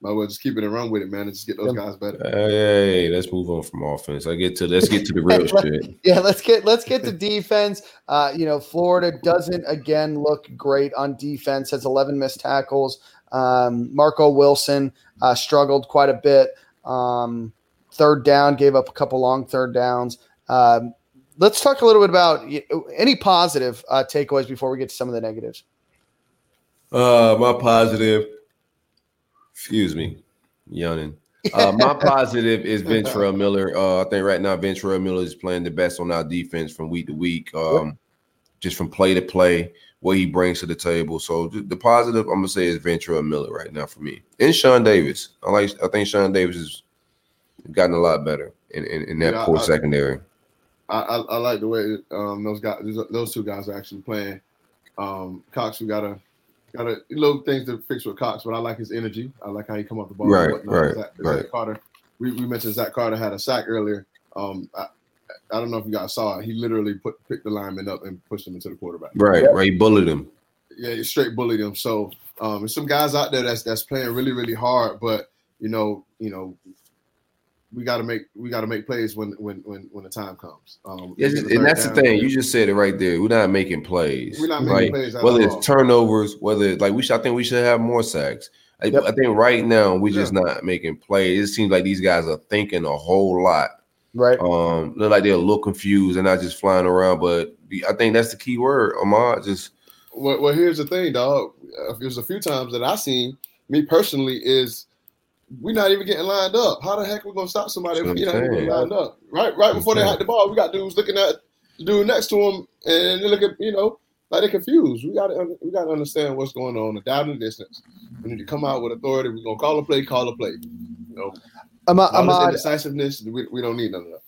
might well just keep it and run with it, man, and just get those guys better. Hey, let's move on from offense. I get to let's get to the real [LAUGHS] shit. Yeah, let's get let's get to defense. Uh, you know, Florida doesn't again look great on defense. Has 11 missed tackles. Um, Marco Wilson uh, struggled quite a bit. Um, third down, gave up a couple long third downs. Um, let's talk a little bit about any positive uh, takeaways before we get to some of the negatives. Uh, my positive. Excuse me, yawning. Uh, my [LAUGHS] positive is Ventrell Miller. Uh, I think right now Ventrell Miller is playing the best on our defense from week to week. Um, just from play to play, what he brings to the table. So the positive I'm gonna say is Ventrell Miller right now for me. And Sean Davis. I like. I think Sean Davis has gotten a lot better in, in, in that Yeah, poor secondary. I, I, I like the way um, those guys, those two guys are actually playing. Um, Cox, we got a got a little things to fix with Cox, but I like his energy. I like how he come up the ball. Right, right, Zach, right. Zach Carter. We, we mentioned Zach Carter had a sack earlier. Um, I, I don't know if you guys saw it. He literally put picked the lineman up and pushed him into the quarterback. Right, Yeah. right. He bullied him. Yeah, he straight bullied him. So um, there's some guys out there that's that's playing really really hard, but you know you know we got to make we got to make plays when when when when the time comes. Um, we and that's the thing. You just said it right there. We're not making plays. We're not making right? plays at Whether all. it's turnovers, whether it's like we should, I think we should have more sacks. I, Yep. I think right now we're just not making plays. It seems like these guys are thinking a whole lot. Right. Um, look like they're a little confused and not just flying around. But I think that's the key word, Ahmad. Just Well, well, here's the thing, dog. Uh, There's a few times that I seen me personally is we're not even getting lined up. How the heck are we gonna stop somebody if we what not even getting lined up? Right, right before they Okay. had the ball, we got dudes looking at the dude next to him, and they look at you know like they're confused. We got to we got to understand what's going on. The down in the distance. We need to come out with authority. We're gonna call a play, call a play. You know, Ama- all this Ahmad, indecisiveness. We, we don't need none of that.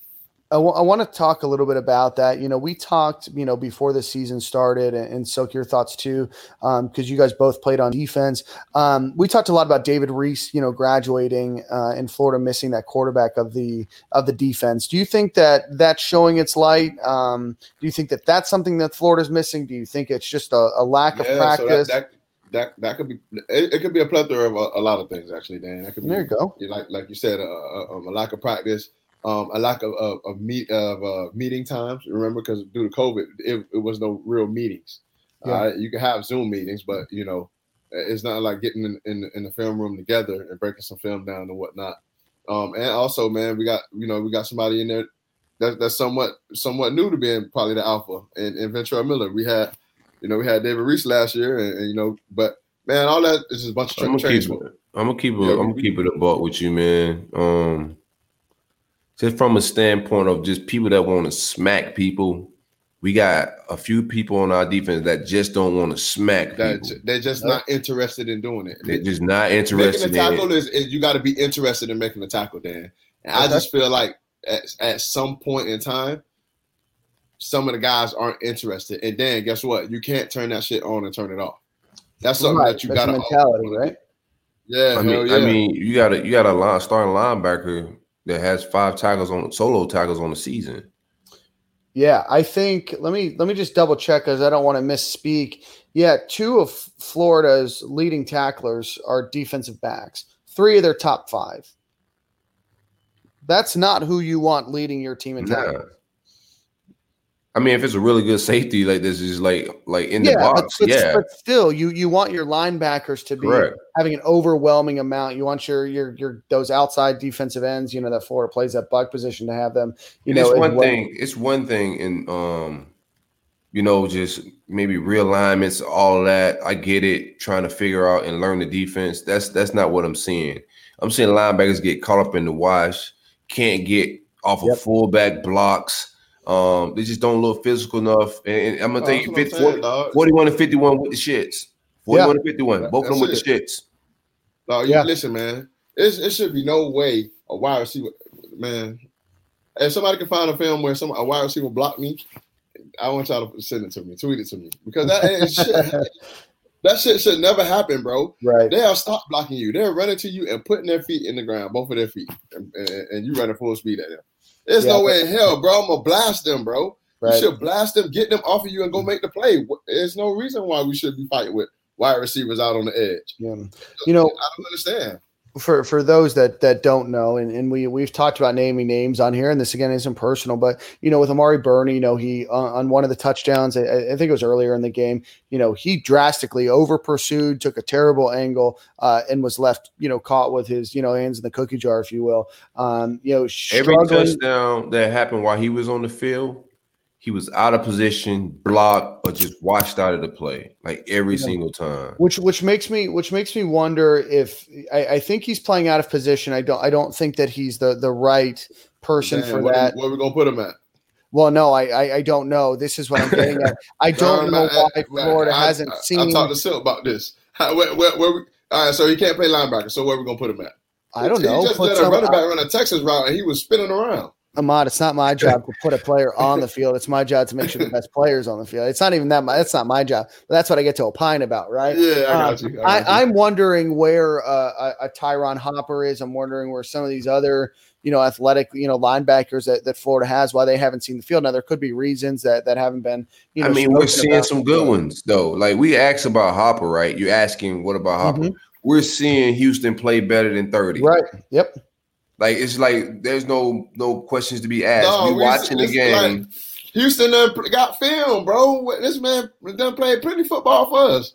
I want to talk a little bit about that. You know, we talked, you know, before the season started, and, and Silk, your thoughts too, because you guys both played on defense. Um, we talked a lot about David Reese, you know, graduating uh, in Florida, missing that quarterback of the of the defense. Do you think that that's showing its light? Um, do you think that that's something that Florida's missing? Do you think it's just a, a lack of Yeah, so practice? that, that that that could be it, it could be a plethora of a, a lot of things actually, Dan. That could be there you go. like like you said, uh, uh, um, a lack of practice, um, a lack of of, of meet of uh, meeting times. Remember, because due to COVID, it, it was no real meetings. Yeah. Uh, you can have Zoom meetings, but you know, it's not like getting in, in in the film room together and breaking some film down and whatnot. Um, and also, man, we got you know we got somebody in there that, that's somewhat somewhat new to being probably the alpha and, and Ventrell Miller. We had you know we had David Reese last year, and, and you know, but man, all that is just a bunch of I'm tra- gonna keep transfer. it. I'm gonna keep it. Yeah, I'm gonna keep it a buck with you, man. Um, just from a standpoint of just people that want to smack people, we got a few people on our defense that just don't want to smack that people. they're just not interested in doing it. They're just not making interested a in tackle it. is, is you got to be interested in making a tackle, Dan. And I just feel like at, at some point in time, some of the guys aren't interested. And Dan, guess what? You can't turn that shit on and turn it off. That's something Right, that you that's got a to mentality, right? Yeah, I mean, hell yeah. I mean, you got a you got a line starting linebacker that has five tackles on solo tackles on the season. Yeah, I think let me let me just double check because I don't want to misspeak. Yeah, two of Florida's leading tacklers are defensive backs. Three of their top five. That's not who you want leading your team in Nah. I mean, if it's a really good safety like this is like like in the yeah, but, box, but, yeah, but still, you you want your linebackers to be correct. having an overwhelming amount. You want your your your those outside defensive ends. You know that Florida plays that buck position to have them. You And know, it's one well- thing. It's one thing in um, you know, just maybe realignments, all that. I get it. Trying to figure out and learn the defense. That's that's not what I'm seeing. I'm seeing linebackers get caught up in the wash, can't get off of Yep. fullback blocks. Um, they just don't look physical enough. And, and I'm gonna Oh, tell that's you, 50, saying, 40 dog. 41 and 51 with the shits. 41 and 51, both of them with That's the shits. Dog, Yeah. listen, man. It's, it should be no way a wide receiver, man. If somebody can find a film where some a wide receiver blocked me, I want y'all to send it to me, tweet it to me because that ain't [LAUGHS] shit. That shit should never happen, bro. Right. They are stop blocking you. They're running to you and putting their feet in the ground, both of their feet, and, and, and you running full speed at them. There's Yeah, no way in hell, bro. I'm gonna blast them, bro. Right. You should blast them, get them off of you, and go mm. make the play. There's no reason why we should be fighting with wide receivers out on the edge. Yeah. You know, I don't understand. For for those that that don't know, and, and we we've talked about naming names on here, and this again isn't personal, but you know, with Amari Burney, you know, he uh, on one of the touchdowns, I, I think it was earlier in the game, you know, he drastically over pursued, took a terrible angle, uh, and was left, you know, caught with his you know hands in the cookie jar, if you will. Um, you know, Every touchdown that happened while he was on the field, he was out of position, blocked, or just washed out of the play, like every Yeah. single time. which which makes me which makes me wonder if I, I think he's playing out of position. I don't I don't think that he's the the right person Damn, for where, that. Where we gonna put him at? Well, no, I, I I don't know. This is what I'm getting at. I [LAUGHS] don't John, know I- why Florida I- hasn't I, seen. I talked to Silk about this. How- Where, where, where we, all right, so he can't play linebacker. So where are we gonna put him at? I don't He know. just Put let a running back run a Texas route, and he was spinning around. Ahmad, it's not my [LAUGHS] job to put a player on the field. It's my job to make sure the best players on the field. It's not even that. My, that's not my job. But that's what I get to opine about, right? Yeah, I got Uh, you. I got you. I, I'm wondering where uh, a, a Tyron Hopper is. I'm wondering where some of these other, you know, athletic, you know, linebackers that, that Florida has, why they haven't seen the field. Now there could be reasons that that haven't been. You know, I mean, we're seeing some good ones though. Like we asked about Hopper, right? You're asking what about Hopper? Mhm. We're seeing Houston play better than 30. Right. Yep. Like it's like there's no no questions to be asked. No, we we- watching the game. like- Houston done got film, bro. This man done played plenty football for us.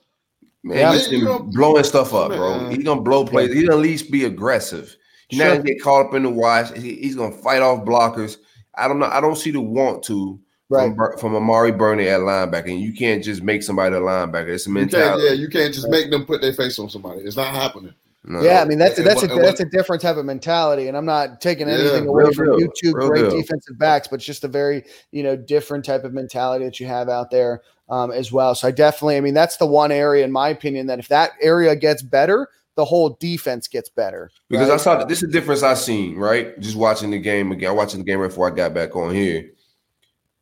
Man, Yeah. Houston You don't- blowing stuff up, bro. Man. He gonna blow plays. He gonna at least be aggressive. He's not gonna get caught up in the wash. He- he's gonna fight off blockers. I don't know. I don't see the want to Right. from, from Amari Burney at linebacker. And you can't just make somebody a linebacker. It's a You mentality. yeah, you can't just make them put their face on somebody. It's not happening. No. Yeah, I mean that's that's a, that's a different type of mentality, and I'm not taking Yeah, anything away from deal, you two real great deal. defensive backs, but it's just a very you know different type of mentality that you have out there um, as well. So I definitely, I mean, that's the one area, in my opinion, that if that area gets better, the whole defense gets better. Because right? I saw this is the difference I seen, right? Just watching the game again, watching the game right before I got back on here.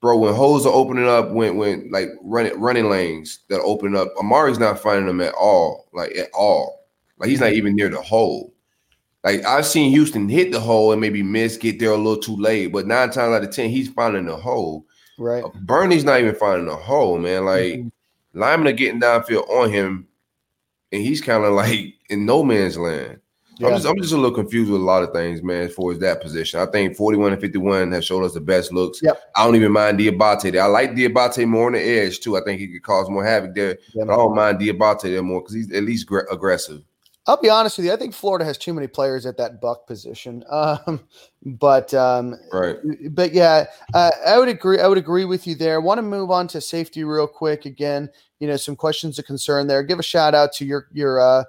Bro, when holes are opening up, when when like running running lanes that open up, Amari's not finding them at all, like at all. Like he's not even near the hole. Like I've seen Houston hit the hole and maybe miss, get there a little too late, but nine times out of ten, he's finding the hole. right. Burney's not even finding the hole, man. Like Mhm. linemen are getting downfield on him, and he's kind of [LAUGHS] like in no man's land. I'm, just, I'm just a little confused with a lot of things, man, as far as that position. I think 41 and 51 have showed us the best looks. Yep. I don't even mind Diabate there. I like Diabate more on the edge, too. I think he could cause more havoc there. Yeah. But I don't mind Diabate there more because he's at least gr- aggressive. I'll be honest with you. I think Florida has too many players at that buck position. [LAUGHS] Um, but um, Right. but yeah, uh, I would agree. I would agree with you there. Want to move on to safety real quick. Again, you know, some questions of concern there. Give a shout out to your your uh,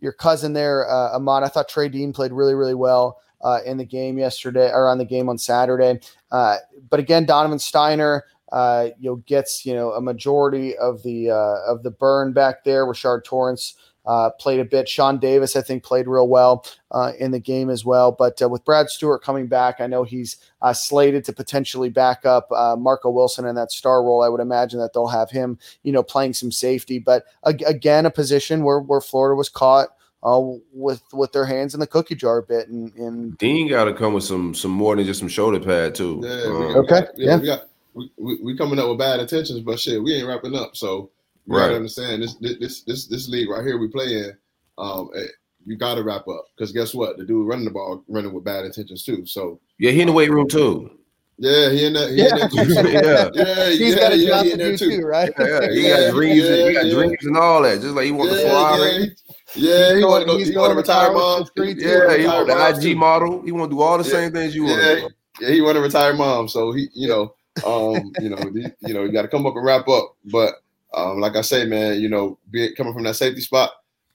your cousin there, uh, Ahmad. I thought Trey Dean played really really well uh, in the game yesterday or on the game on Saturday. Uh, but again, Donovan Stiner. Uh, you know, gets you know a majority of the uh, of the burn back there. Rashard Torrence uh, played a bit. Sean Davis, I think, played real well uh, in the game as well. But uh, with Brad Stewart coming back, I know he's uh, slated to potentially back up uh, Marco Wilson in that star role. I would imagine that they'll have him, you know, playing some safety. But ag- again, a position where where Florida was caught uh, with with their hands in the cookie jar a bit. And, and Dean got to come with some some more than just some shoulder pad, too. Yeah, Um, Okay, yeah, yeah. we got we, we, we coming up with bad intentions, but shit, we ain't wrapping up. So you Right. gotta understand this this this this league right here we play in. Um, eh, you gotta wrap up because guess what? The dude running the ball running with bad intentions too. So yeah, he in the weight room, too. yeah, he in there. He Yeah. in there too. [LAUGHS] yeah. yeah, he's yeah, got a yeah, job he to there do too, right? Yeah, yeah. He Yeah, got dreams, and, he yeah, got yeah. dreams and all that. Just like he want the Yeah, Ferrari. yeah, yeah. He want to go. He going want to to retire mom. for free, too. Yeah, he retire want the IG too. model. He want to do all the Yeah. same things you want Yeah, to yeah, he want to retire mom. So he, you know, um, you know, you know, you got to come up and wrap up. But um, like I say, man, you know, be coming from that safety spot,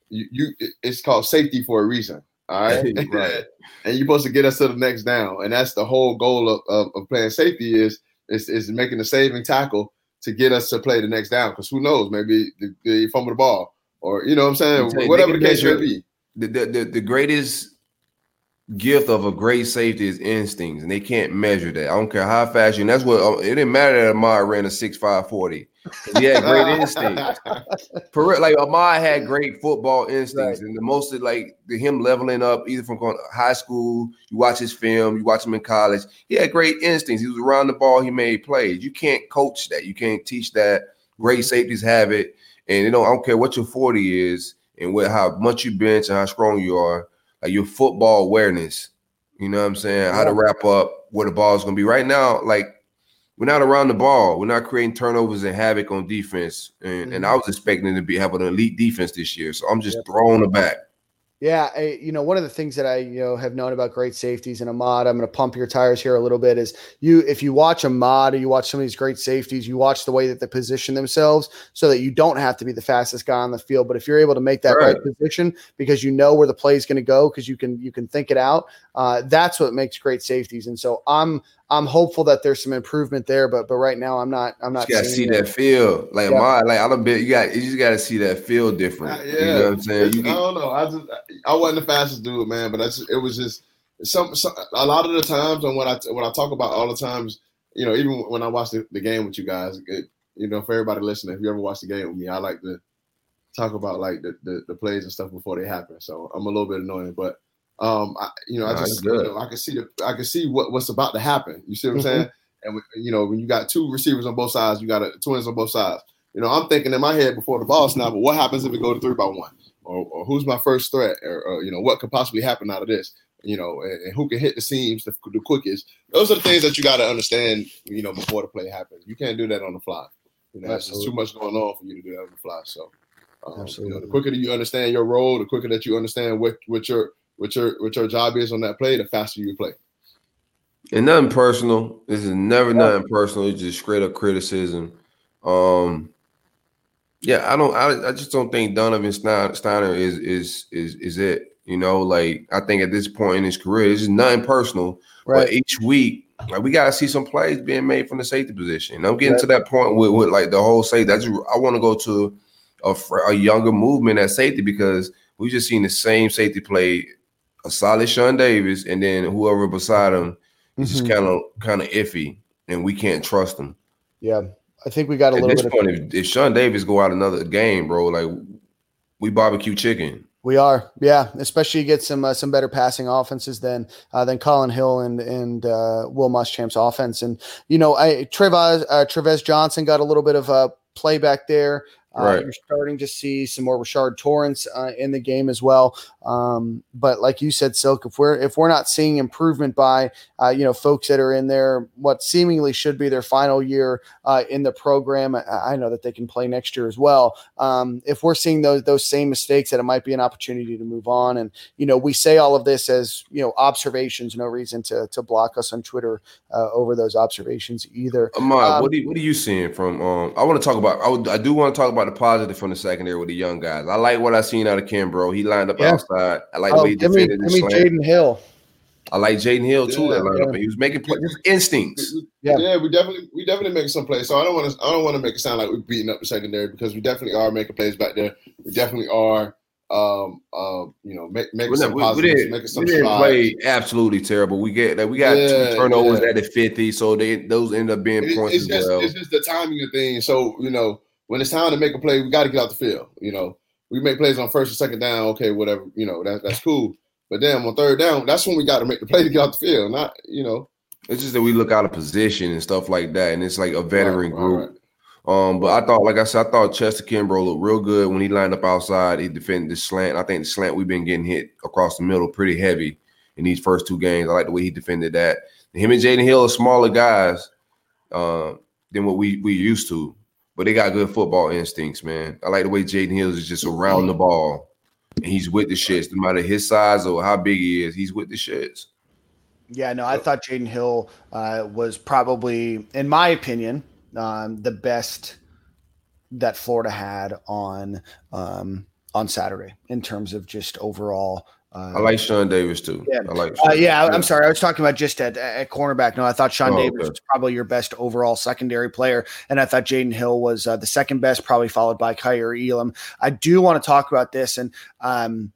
you, you it's called safety for a reason. All right, [LAUGHS] Right. [LAUGHS] and you're supposed to get us to the next down, and that's the whole goal of, of, of playing safety is, is is making the saving tackle to get us to play the next down. Because who knows, maybe they, they fumble the ball, or you know what I'm saying, you, whatever the case may be. the, the, the, the greatest gift of a great safety is instincts, and they can't measure that. I don't care how fast you. And that's what it didn't matter that Ahmad ran a six five forty. He had great [LAUGHS] instincts. For real, like Ahmad had great football instincts, right. and the most of like the, him leveling up, either from going to high school, you watch his film, you watch him in college. He had great instincts. He was around the ball. He made plays. You can't coach that. You can't teach that. Great safeties have it, and you know I don't care what your forty is and what how much you bench and how strong you are like your football awareness. You know what I'm saying? How to wrap up where the ball is going to be. Right now, like we're not around the ball. We're not creating turnovers and havoc on defense. And, mm-hmm. and I was expecting to be have an elite defense this year. So I'm just yep. throwing it back. Yeah, I, you know, one of the things that I you know have known about great safeties and Ahmad, I'm going to pump your tires here a little bit. Is you if you watch Ahmad or you watch some of these great safeties, you watch the way that they position themselves so that you don't have to be the fastest guy on the field. But if you're able to make that right, right position because you know where the play is going to go because you can you can think it out, uh, that's what makes great safeties. And so I'm I'm hopeful that there's some improvement there, but but right now I'm not I'm not. You gotta see that feel like yeah. my like I don't bet you got you just gotta see that feel different. Uh, yeah, you know what I'm saying. You I don't know. I just I wasn't the fastest dude, man, but just, it was just some, some a lot of the times and when I when I talk about all the times, you know, even when I watch the, the game with you guys, it, you know, for everybody listening, if you ever watch the game with me, I like to talk about like the, the, the plays and stuff before they happen. So I'm a little bit annoying, but um, I, you know, I just you know, I can see the I can see what, what's about to happen. You see what I'm mm-hmm. saying? And you know, when you got two receivers on both sides, you got a, twins on both sides. You know, I'm thinking in my head before the ball snap, but what happens if we go to three by one? Or, or who's my first threat? Or, or, you know, what could possibly happen out of this? You know, and, and who can hit the seams the, the, quickest? Those are the things that you got to understand. You know, before the play happens, you can't do that on the fly. You know, there's too much going on for you to do that on the fly. So, um, you know, the quicker that you understand your role, the quicker that you understand what what your what your what your job is on that play, the faster you play. And nothing personal. This is never nothing personal. It's just straight up criticism. Um, yeah, I don't. I, I just don't think Donovan Stiner is is is is it. You know, like I think at this point in his career, it's just nothing personal. Right. But each week, like we gotta see some plays being made from the safety position. And I'm getting right. to that point with, with like the whole safety. I just I want to go to a, a younger movement at safety because we just seen the same safety play a solid Sean Davis, and then whoever beside him is mm-hmm. just kind of kind of iffy, and we can't trust him. Yeah, I think we got a At little this bit. Point, of- if, if Sean Davis go out another game, bro, like we barbecue chicken. We are, yeah. Especially get some uh, some better passing offenses than uh, than Collin Hill and and uh, Will Muschamp's offense. And you know, I Trevez uh, Trevez Johnson got a little bit of a playback there. Uh, right. You're starting to see some more Rashard Torrence uh, in the game as well. Um, but like you said, Silk, if we're if we're not seeing improvement by uh, you know folks that are in there, what seemingly should be their final year uh, in the program, I, I, know that they can play next year as well. Um, if we're seeing those those same mistakes, that it might be an opportunity to move on. And you know, we say all of this as you know observations, no reason to to block us on Twitter uh, over those observations either. Ahmad, um, what, are you, what are you seeing from? Um, I want to talk about. I, would, I do want to talk about the positive from the secondary with the young guys. I like what I seen out of Kim, bro. He lined up yeah. outside. I like oh, the way he defended me, give me Jaden Hill. I like Jaden Hill too. Yeah, that yeah. He was making play, instincts. Yeah, yeah, we definitely we definitely make some plays. So I don't want to I don't want to make it sound like we're beating up the secondary because we definitely are making plays back there. We definitely are. Um, uh, you know, make, making some we, positives, we didn't, making some we didn't play absolutely terrible. We get that we got yeah, two turnovers yeah. at the fifty, so they those end up being it, points it's as just, well. It's just the timing of things. So you know, when it's time to make a play, we got to get out the field. You know, we make plays on first and second down. Okay, whatever. You know, that, that's cool. But then on third down, that's when we got to make the play to get out the field. Not, you know. It's just that we look out of position and stuff like that, and it's like a veteran right, group. Right. Um, but I thought, like I said, I thought Chester Kimbrough looked real good when he lined up outside. He defended the slant. I think the slant we've been getting hit across the middle pretty heavy in these first two games. I like the way he defended that. Him and Jaden Hill are smaller guys uh, than what we we used to, but they got good football instincts, man. I like the way Jaden Hill is just around the ball and he's with the shits. No matter his size or how big he is, he's with the shits. Yeah, no, I thought Jaden Hill uh, was probably, in my opinion, um, the best that Florida had on um, on Saturday in terms of just overall uh, I like Sean Davis too. Yeah, I like. Uh, yeah, I'm sorry. I was talking about just at, at cornerback. No, I thought Sean oh, Davis okay. was probably your best overall secondary player, and I thought Jaden Hill was uh, the second best, probably followed by Kaiir Elam. I do want to talk about this, and um,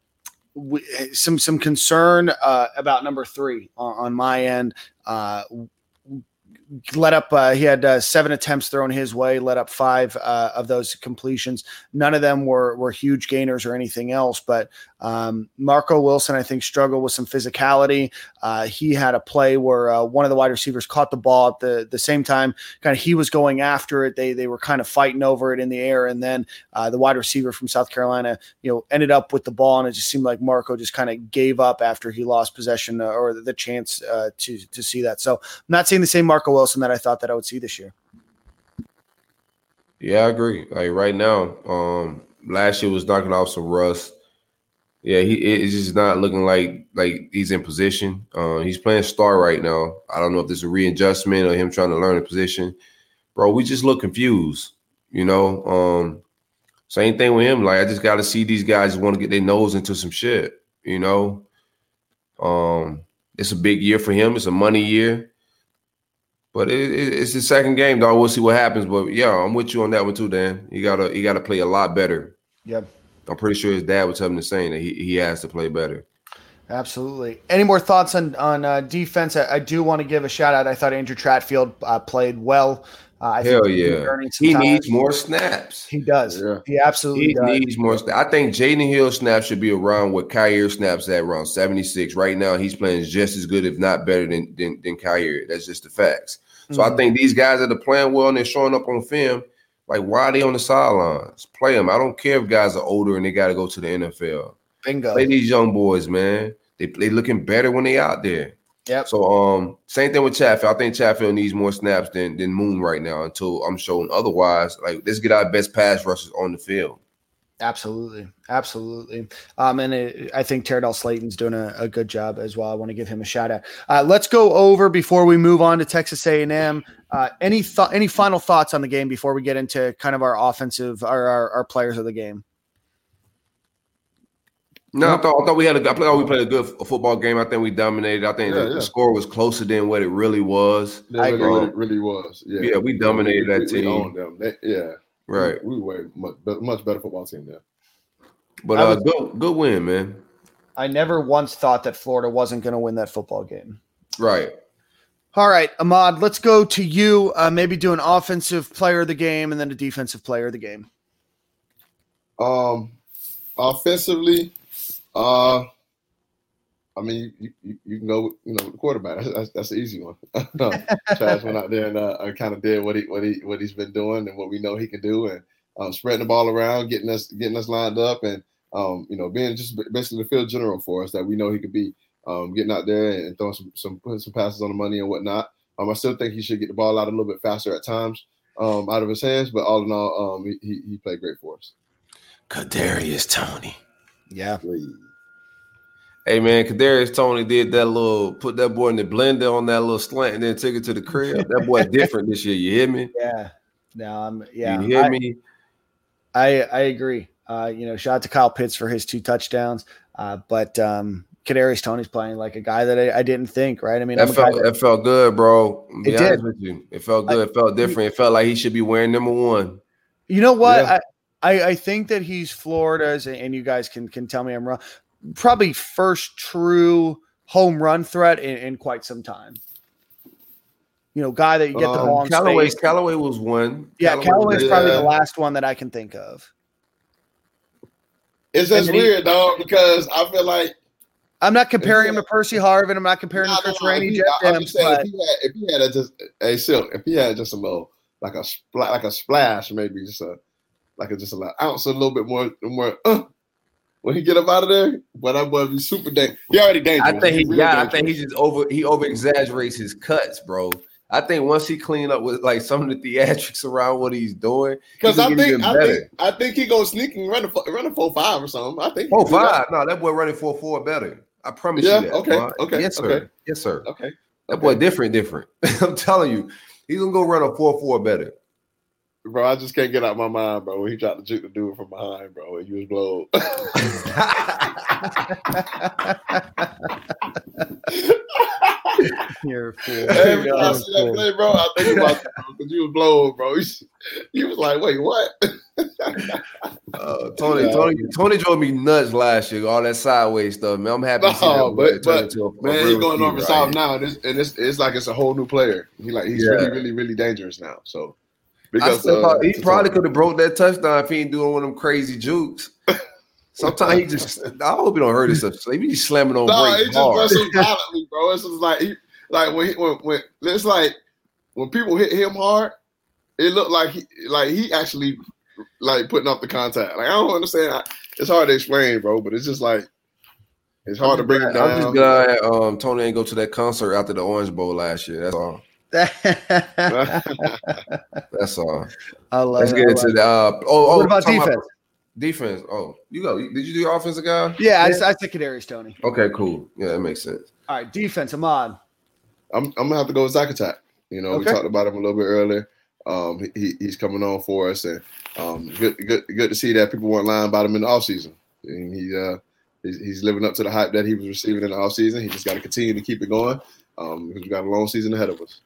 we, some some concern uh, about number three on, on my end. Let up. Uh, he had uh, seven attempts thrown his way. Let up five uh, of those completions. None of them were were huge gainers or anything else. But um, Marco Wilson, I think, struggled with some physicality. Uh, he had a play where uh, one of the wide receivers caught the ball at the the same time. Kind of he was going after it. They they were kind of fighting over it in the air, and then uh, the wide receiver from South Carolina, you know, ended up with the ball, and it just seemed like Marco just kind of gave up after he lost possession or the chance to to see that. So I'm not seeing the same Marco Wilson that I thought that I would see this year. Yeah, I agree. Like right now, um, last year was knocking off some rust. Yeah, he is just not looking like like he's in position. Uh, he's playing star right now. I don't know if this is a readjustment or him trying to learn a position. Bro, we just look confused. You know, um, same thing with him. Like I just got to see these guys want to get their nose into some shit. You know, um, it's a big year for him. It's a money year. But it, it, it's the second game, dog. We'll see what happens. But yeah, I'm with you on that one too, Dan. You gotta you gotta play a lot better. Yep. I'm pretty sure his dad was telling the same that he, he has to play better. Absolutely. Any more thoughts on on uh, defense? I, I, do want to give a shout out. I thought Andrew Chatfield uh, played well. Uh, I Hell yeah. He time. needs more snaps. He does. Yeah. He absolutely he does. needs more snaps. I think Jaden Hill snaps should be around what Kaiir snaps at around 76. Right now, he's playing just as good, if not better than than, than Kaiir. That's just the facts. So mm-hmm. I think these guys that are playing well and they're showing up on film, like why are they on the sidelines? Play them. I don't care if guys are older and they got to go to the NFL. Bingo. Play these young boys, man. They they looking better when they out there. Yep. So um, same thing with Chatfield. I think Chatfield needs more snaps than than Moon right now until I'm showing otherwise. Like let's get our best pass rushers on the field. Absolutely, absolutely. Um, and it, I think Tedarrell Slaton's doing a, a, good job as well. I want to give him a shout out. Uh, let's go over before we move on to Texas A&M. Uh, any th- any final thoughts on the game before we get into kind of our offensive, our, our, our players of the game? No, I thought, I thought we had a. I thought we played a good football game. I think we dominated. I think yeah, the, yeah. the, score was closer than what it really was. I agree. What it really was. Yeah, yeah, we dominated we, that we, team. We them. They, yeah, Right. We, we were much, much better football team there. But uh, good good win, man. I never once thought that Florida wasn't going to win that football game. Right. All right, Ahmad, let's go to you. Uh, maybe do an offensive player of the game and then a defensive player of the game. Um, offensively, uh, I mean, you, you, you, can go, you know, the quarterback. That's, that's the easy one. [LAUGHS] Trask went out there and uh, kind of did what he what he what he's been doing and what we know he can do, and um, spreading the ball around, getting us getting us lined up, and um, you know, being just basically the field general for us that we know he could be. Um, getting out there and throwing some some putting some passes on the money and whatnot. Um, I still think he should get the ball out a little bit faster at times um, out of his hands, but all in all, um, he, he played great for us. Kadarius Toney. Yeah. Hey man, Kadarius Toney did that little put that boy in the blender on that little slant and then took it to the crib. that boy [LAUGHS] different this year. You hear me? Yeah. No, I'm yeah. You hear I, me? I I agree. Uh, you know, shout out to Kyle Pitts for his two touchdowns. Uh, but um Kadarius Toney's playing like a guy that I, I didn't think, right? I mean, that felt that, felt good, bro. It did. It felt good. I, it felt different. It felt like he should be wearing number one. You know what? Yeah. I, I, I think that he's Florida's, and you guys can can tell me I'm wrong probably first true home run threat in, in quite some time. You know, guy that you get the um, ball um, Callaway, Callaway was one. Yeah, Callaway is probably the last one that I can think of. It's just weird, he, dog, because I feel like I'm not comparing him to Percy Harvin. I'm not comparing him to Chris Rainey. I'm just saying, if he had, if he had a just a silk, if he had just a little like a like a splash, maybe just a like a just a little ounce, a little bit more more. Uh, when he get up out of there, but that boy be super dangerous. He already dangerous. I think he, yeah, I think he just over he over exaggerates his cuts, bro. I think once he clean up with like some of the theatrics around what he's doing, because I think I think I think he goes sneak and running a four five or something. I think four five. No, that boy running four four better. I promise yeah, you that. Okay. Bro. Okay. Yes, sir. Okay. Yes, sir. Okay. That boy different, different. [LAUGHS] I'm telling you, he's gonna go run a four four better bro, I just can't get out my mind, bro. When he tried to juke the dude from behind, bro, and he was blowed. [LAUGHS] You're a fool. Every time I see that play, bro, I think about that because you was blown, bro. He, he was like, "Wait, what?" [LAUGHS] Uh, Toney, yeah. Toney, Toney drove me nuts last year. All that sideways stuff, man. I'm happy. No, to see that but, but man, he's going north and south now, and, it's, and it's, it's like it's a whole new player. He like he's yeah. really, really, really dangerous now. So because uh, he probably could have broke that touchdown if he ain't doing one of them crazy jukes. Sometimes he just. [LAUGHS] I hope he don't hurt himself. So he just slamming on. No, he just wrestles violently, bro. It's just like he, like when he, when when it's like when people hit him hard, it looked like he like he actually like putting up the contact. Like I don't understand. It's hard to explain, bro. But it's just like it's hard to bring it down. I'm just glad um, Toney didn't go to that concert after the Orange Bowl last year. That's all. [LAUGHS] That's all. I love Let's it. get into the. Uh, oh, oh, what about defense? About defense. Oh, you go. Did you do your offensive guy? Yeah, yeah. I, I took Kadarius Toney. Okay, cool. Yeah, that makes sense. All right, defense. Ahmad. I'm I'm gonna have to go with Zach Attack. You know, okay. we talked about him a little bit earlier. Um, he, he's coming on for us, and um, good good good to see that people weren't lying about him in the offseason. And he uh, he's, he's living up to the hype that he was receiving in the offseason. He just got to continue to keep it going um, because we got a long season ahead of us.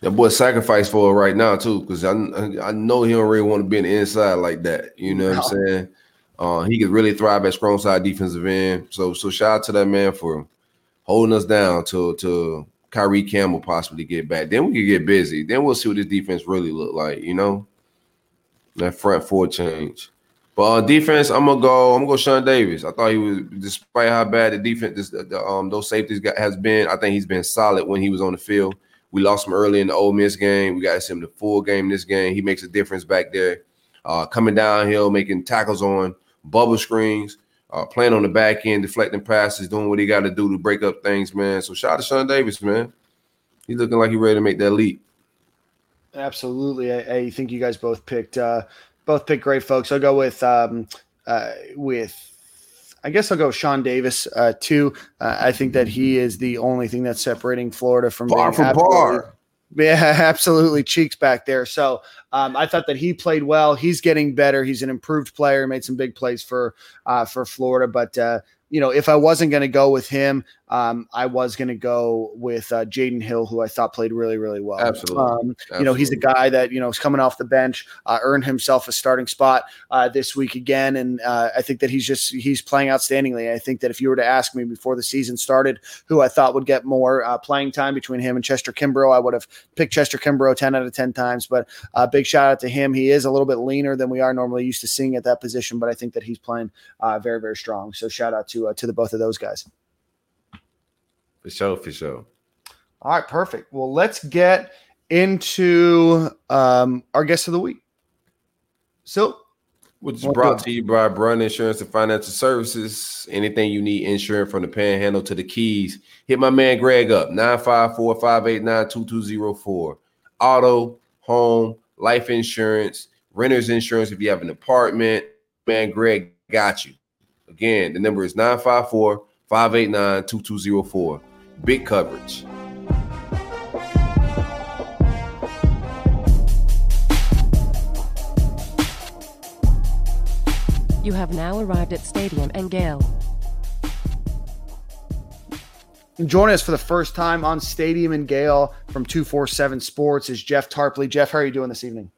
That boy sacrificed for it right now too, because I I know he don't really want to be in the inside like that. You know what I'm saying? Uh, he could really thrive at strong side defensive end. So so shout out to that man for holding us down to to Kyree Campbell possibly get back. Then we can get busy. Then we'll see what this defense really look like. You know, that front four change. But on defense, I'm gonna go. I'm gonna go Sean Davis. I thought he was, despite how bad the defense, this, the, um, those safeties got, has been. I think he's been solid when he was on the field. We lost him early in the Ole Miss game. We got him the full game this game. He makes a difference back there. Uh, coming downhill, making tackles on bubble screens, uh, playing on the back end, deflecting passes, doing what he got to do to break up things, man. So shout out to Sean Davis, man. He's looking like he's ready to make that leap. Absolutely. I, I think you guys both picked uh, both picked great folks. I'll go with um, uh, with I guess I'll go Sean Davis uh, too. Uh, I think that he is the only thing that's separating Florida from bar for bar. Yeah, [LAUGHS] absolutely. Cheeks back there. So um, I thought that he played well. He's getting better. He's an improved player. Made some big plays for uh, for Florida. But uh, you know, if I wasn't going to go with him, um, I was going to go with uh, Jaden Hill, who I thought played really, really well. Absolutely. Um, Absolutely. You know, he's a guy that you know is coming off the bench, uh, earned himself a starting spot uh, this week again, and uh, I think that he's just he's playing outstandingly. I think that if you were to ask me before the season started, who I thought would get more uh, playing time between him and Chester Kimbrough, I would have picked Chester Kimbrough ten out of ten times. But uh, big shout out to him. He is a little bit leaner than we are normally used to seeing at that position, but I think that he's playing very, very strong. So shout out to to the both of those guys. For sure, for sure. All right, perfect. Well, let's get into um, our guest of the week. So, which is brought to you by Brun Insurance and Financial Services. Anything you need insurance from the panhandle to the keys, hit my man Greg up 954 589 2204. Auto, home, life insurance, renter's insurance if you have an apartment. Man, Greg got you. Again, the number is 954 589 2204 big coverage. You have now arrived at Stadium and Gale. Joining us for the first time on Stadium and Gale from 247 Sports is Jeff Tarpley. Jeff, how are you doing this evening?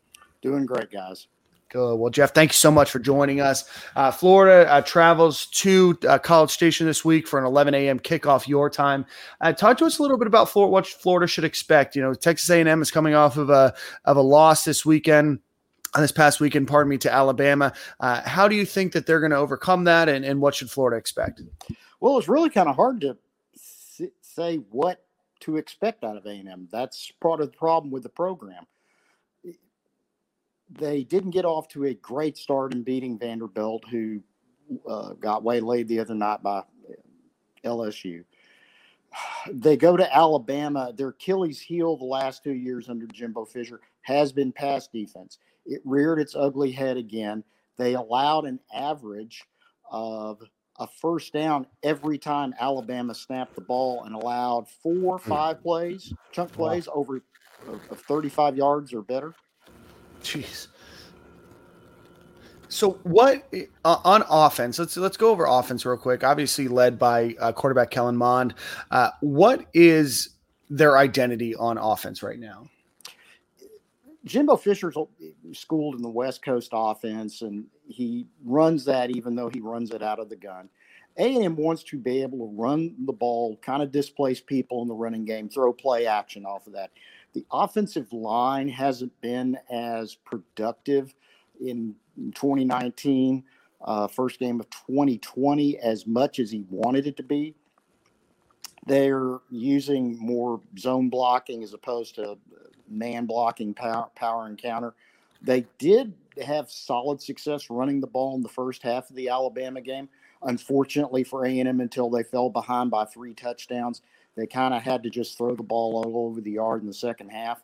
Doing great, guys. Good. Well, Jeff, thank you so much for joining us. Uh, Florida uh, travels to uh, College Station this week for an 11 a.m. kickoff your time. Uh, talk to us a little bit about Florida, what Florida should expect. You know, Texas A&M is coming off of a of a loss this weekend. On this past weekend, pardon me, to Alabama. Uh, how do you think that they're going to overcome that, and, and what should Florida expect? Well, it's really kind of hard to say what to expect out of A&M. That's part of the problem with the program they didn't get off to a great start in beating Vanderbilt, who uh, got waylaid the other night by LSU. They go to Alabama. Their Achilles heel the last two years under Jimbo Fisher has been pass defense. It reared its ugly head again. They allowed an average of a first down every time Alabama snapped the ball and allowed four, hmm. five plays, chunk plays over of 35 yards or better. Jeez. So what uh, on offense? Let's let's go over offense real quick. Obviously led by uh, quarterback Kellen Mond. Uh, what is their identity on offense right now? Jimbo Fisher's schooled in the West Coast offense, and he runs that even though he runs it out of the gun. A&M wants to be able to run the ball, kind of displace people in the running game, throw play action off of that. The offensive line hasn't been as productive in 2019, uh, first game of 2020, as much as he wanted it to be. They're using more zone blocking as opposed to man blocking power, power and counter. They did have solid success running the ball in the first half of the Alabama game. Unfortunately for A&M, until they fell behind by three touchdowns, they kind of had to just throw the ball all over the yard in the second half.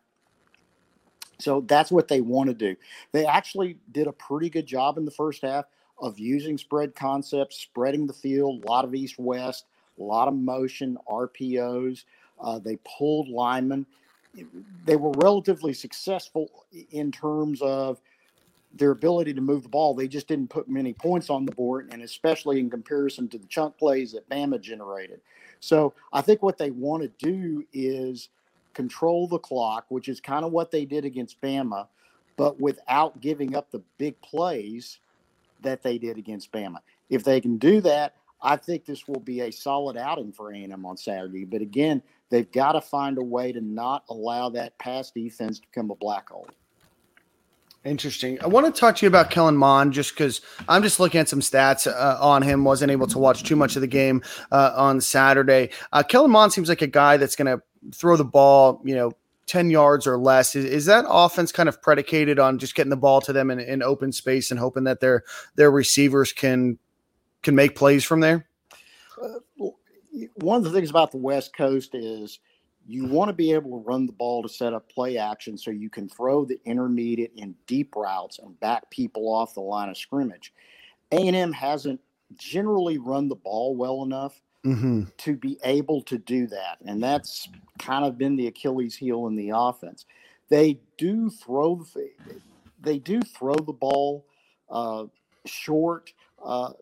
So that's what they want to do. They actually did a pretty good job in the first half of using spread concepts, spreading the field, a lot of east west, a lot of motion, RPOs. Uh, they pulled linemen they were relatively successful in terms of their ability to move the ball. They just didn't put many points on the board, and especially in comparison to the chunk plays that Bama generated. So I think what they want to do is control the clock, which is kind of what they did against Bama, but without giving up the big plays that they did against Bama. If they can do that, I think this will be a solid outing for A&M on Saturday. But again, They've got to find a way to not allow that pass defense to become a black hole. Interesting. I want to talk to you about Kellen Mond just because I'm just looking at some stats uh, on him. Wasn't able to watch too much of the game uh, on Saturday. Uh, Kellen Mond seems like a guy that's going to throw the ball, you know, 10 yards or less. Is, is that offense kind of predicated on just getting the ball to them in, in open space and hoping that their their receivers can can make plays from there? Uh, one of the things about the West Coast is you want to be able to run the ball to set up play action so you can throw the intermediate and deep routes and back people off the line of scrimmage. A&M hasn't generally run the ball well enough mm-hmm. to be able to do that. And that's kind of been the Achilles heel in the offense. They do throw the, they do throw the ball uh, short – uh,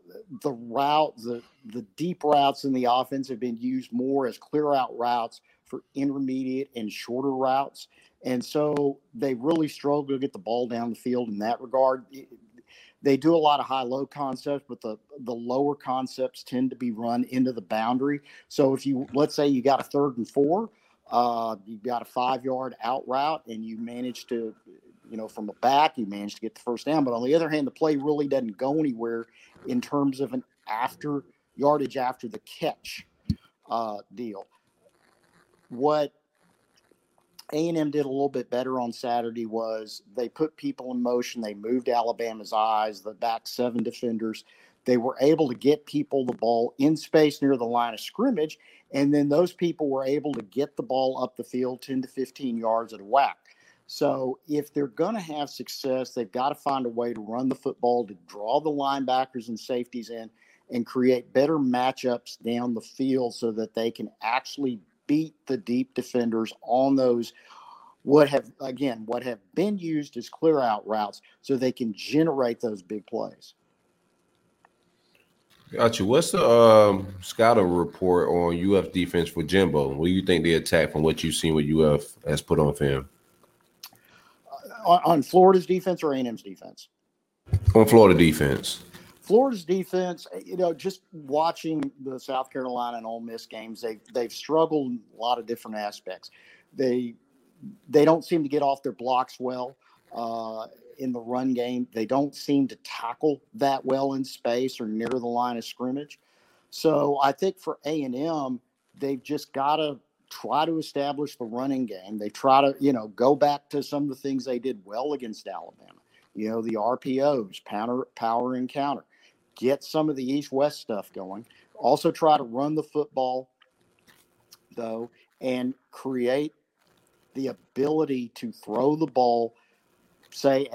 the route, the the deep routes in the offense have been used more as clear out routes for intermediate and shorter routes, and so they really struggle to get the ball down the field in that regard. They do a lot of high low concepts, but the the lower concepts tend to be run into the boundary. So if you let's say you got a third and four, uh, you got a five yard out route, and you manage to you know, from the back, you managed to get the first down. But on the other hand, the play really doesn't go anywhere in terms of an after yardage after the catch uh, deal. What a&M did a little bit better on Saturday was they put people in motion. They moved Alabama's eyes, the back seven defenders. They were able to get people the ball in space near the line of scrimmage, and then those people were able to get the ball up the field 10 to 15 yards at a whack. So if they're going to have success, they've got to find a way to run the football, to draw the linebackers and safeties in, and create better matchups down the field so that they can actually beat the deep defenders on those what have again what have been used as clear out routes so they can generate those big plays. Got you. What's the um, scouting report on UF defense for Jimbo? What do you think they attack from what you've seen what UF has put on film? on, on Florida's defense or A&M's defense? On Florida defense. Florida's defense, you know, just watching the South Carolina and Ole Miss games, they they've struggled in a lot of different aspects. They they don't seem to get off their blocks well uh, in the run game. They don't seem to tackle that well in space or near the line of scrimmage. So I think for A and M, they've just got to try to establish the running game. They try to, you know, go back to some of the things they did well against Alabama. You know, the RPOs, power, power and counter. Get some of the East West stuff going. Also, try to run the football, though, and create the ability to throw the ball, say,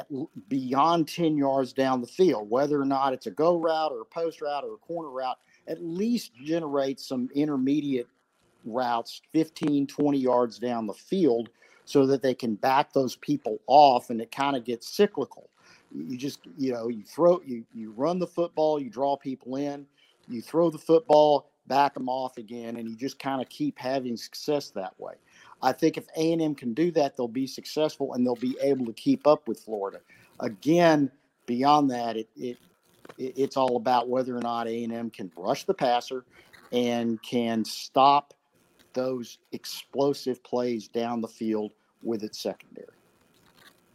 beyond 10 yards down the field, whether or not it's a go route or a post route or a corner route, at least generate some intermediate routes 15, 20 yards down the field so that they can back those people off and it kind of gets cyclical. You just, you know, you throw, you, you run the football, you draw people in, you throw the football, back them off again, and you just kind of keep having success that way. I think if A and M can do that, they'll be successful and they'll be able to keep up with Florida. Again, beyond that, it, it it's all about whether or not A and M can rush the passer and can stop those explosive plays down the field with its secondary.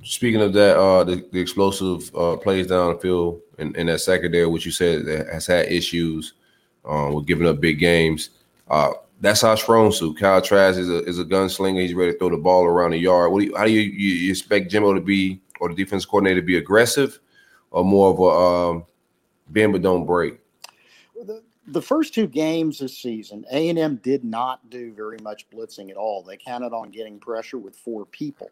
Speaking of that, uh, the, the explosive uh, plays down the field in, in that secondary, which you said has had issues uh, with giving up big games. Uh, that's our strong suit. Kyle Trask is a is a gunslinger. He's ready to throw the ball around the yard. What do you, how do you, you expect Jimbo to be or the defense coordinator to be aggressive or more of a um, bend but don't break? The, the first two games this season, A and M did not do very much blitzing at all. They counted on getting pressure with four people,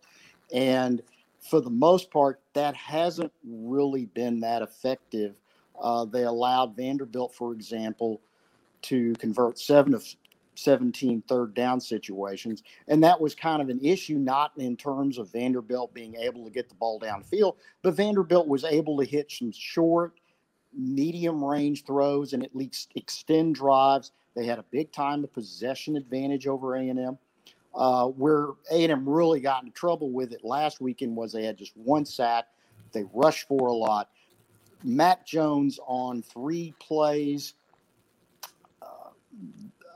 and for the most part, that hasn't really been that effective. Uh, they allowed Vanderbilt, for example, to convert seven of 17 third down situations. And that was kind of an issue, not in terms of Vanderbilt being able to get the ball downfield, but Vanderbilt was able to hit some short, medium range throws and at least extend drives. They had a big time of possession advantage over A&M. Uh, where A&M really got into trouble with it last weekend was they had just one sack. They rushed for a lot. Mac Jones on three plays uh,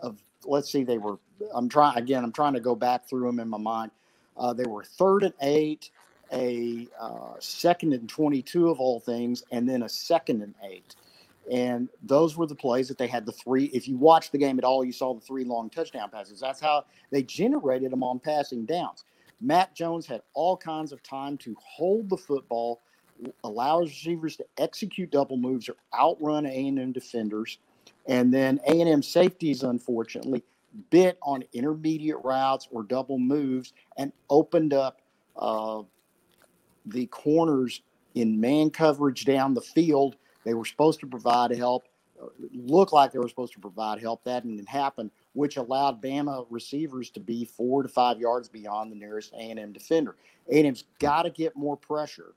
of let's see, they were. I'm trying again. I'm trying to go back through them in my mind. Uh, they were third and eight, a uh, second and 22 of all things, and then a second and eight. And those were the plays that they had the three. If you watched the game at all, you saw the three long touchdown passes. That's how they generated them on passing downs. Mac Jones had all kinds of time to hold the football, allow receivers to execute double moves or outrun A&M defenders. And then A&M safeties, unfortunately, bit on intermediate routes or double moves and opened up uh, the corners in man coverage down the field they were supposed to provide help, looked like they were supposed to provide help. That didn't happen, which allowed Bama receivers to be four to five yards beyond the nearest A&M defender. A&M's got to get more pressure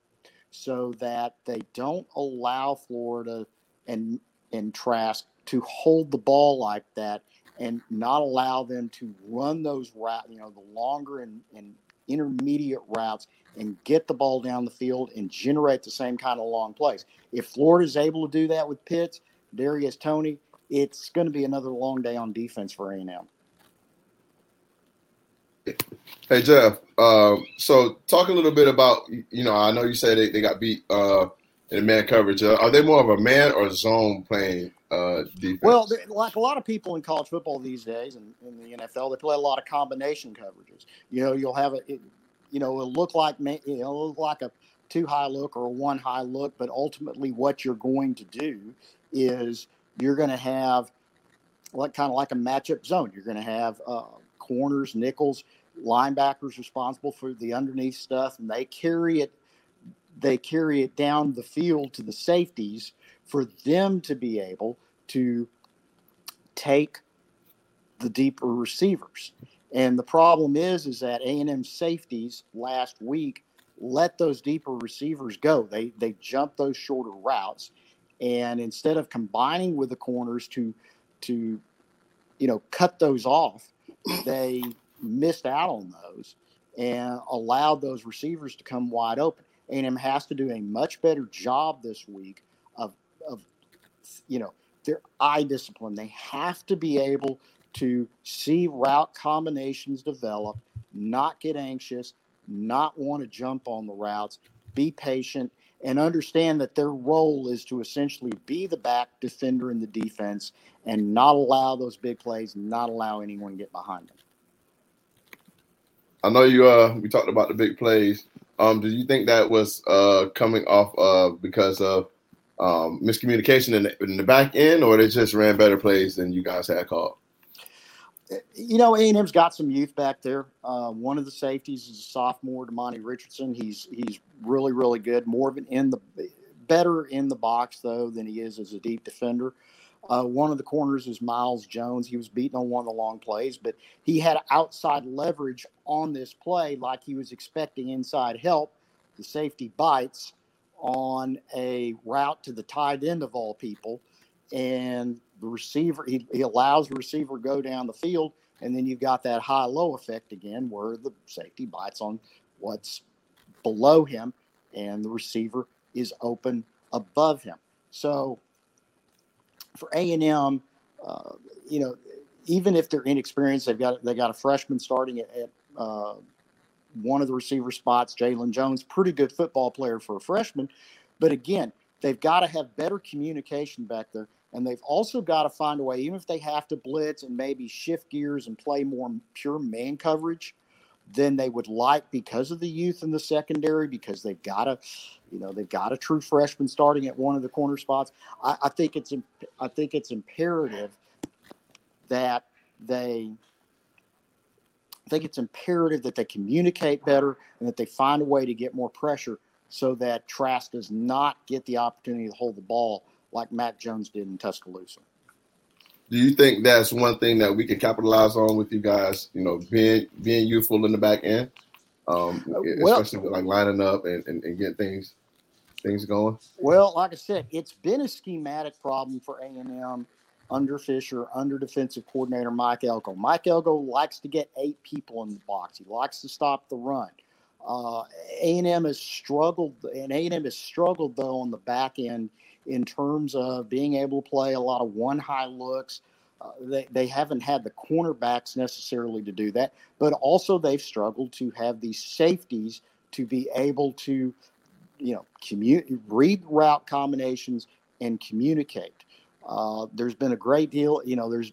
so that they don't allow Florida and and Trask to hold the ball like that and not allow them to run those route, you know, the longer and, and intermediate routes and get the ball down the field and generate the same kind of long plays. If Florida is able to do that with Pitts, Darius Toney, it's going to be another long day on defense for A&M. Hey Jeff, uh, so talk a little bit about you know I know you said they, they got beat uh, in man coverage. Uh, are they more of a man or zone playing uh, defense? Well, like a lot of people in college football these days and in the NFL, they play a lot of combination coverages. You know, you'll have a, it, you know, it'll look like you know, look like a two high look or a one high look, but ultimately, what you're going to do is you're going to have like kind of like a matchup zone. You're going to have uh, corners, nickels, linebackers responsible for the underneath stuff, and they carry it. They carry it down the field to the safeties for them to be able to take the deeper receivers. And the problem is, is that A&M safeties last week let those deeper receivers go. They they jump those shorter routes, and instead of combining with the corners to to you know cut those off, they missed out on those and allowed those receivers to come wide open. A&M has to do a much better job this week of of you know their eye discipline. They have to be able to see route combinations develop, not get anxious, not want to jump on the routes, be patient, and understand that their role is to essentially be the back defender in the defense and not allow those big plays, not allow anyone to get behind them. I know you uh we talked about the big plays. Um, do you think that was uh coming off uh because of um, miscommunication in the, in the back end, or they just ran better plays than you guys had called? you know, A&M's got some youth back there. Uh, one of the safeties is a sophomore, Demani Richardson. He's he's really really good. More of an in the better in the box though than he is as a deep defender. Uh, one of the corners is Myles Jones. He was beaten on one of the long plays, but he had outside leverage on this play, like he was expecting inside help. The safety bites on a route to the tight end of all people, and the receiver he, he allows the receiver go down the field And then you've got that high low effect again where the safety bites on what's below him and the receiver is open above him. So for A&M, uh, you know, even if they're inexperienced, they've got they got a freshman starting at, at uh, one of the receiver spots, Jaylon Jones, pretty good football player for a freshman. But again, they've got to have better communication back there. And they've also got to find a way, even if they have to blitz and maybe shift gears and play more pure man coverage than they would like because of the youth in the secondary, because they've got a, you know, they've got a true freshman starting at one of the corner spots. I, I think it's I think it's imperative that they I think it's imperative that they communicate better and that they find a way to get more pressure so that Trask does not get the opportunity to hold the ball like Mac Jones did in Tuscaloosa. Do you think that's one thing that we can capitalize on with you guys? You know, being being youthful in the back end, um, uh, well, especially with like lining up and, and, and getting things things going. Well, like I said, it's been a schematic problem for A and M under Fisher, under defensive coordinator Mike Elko. Mike Elko likes to get eight people in the box. He likes to stop the run. Uh, A&M has struggled, and A&M has struggled though on the back end in terms of being able to play a lot of one high looks. Uh, they, they haven't had the cornerbacks necessarily to do that, but also they've struggled to have these safeties to be able to, you know, commute, read route combinations and communicate. Uh, there's been a great deal, you know, there's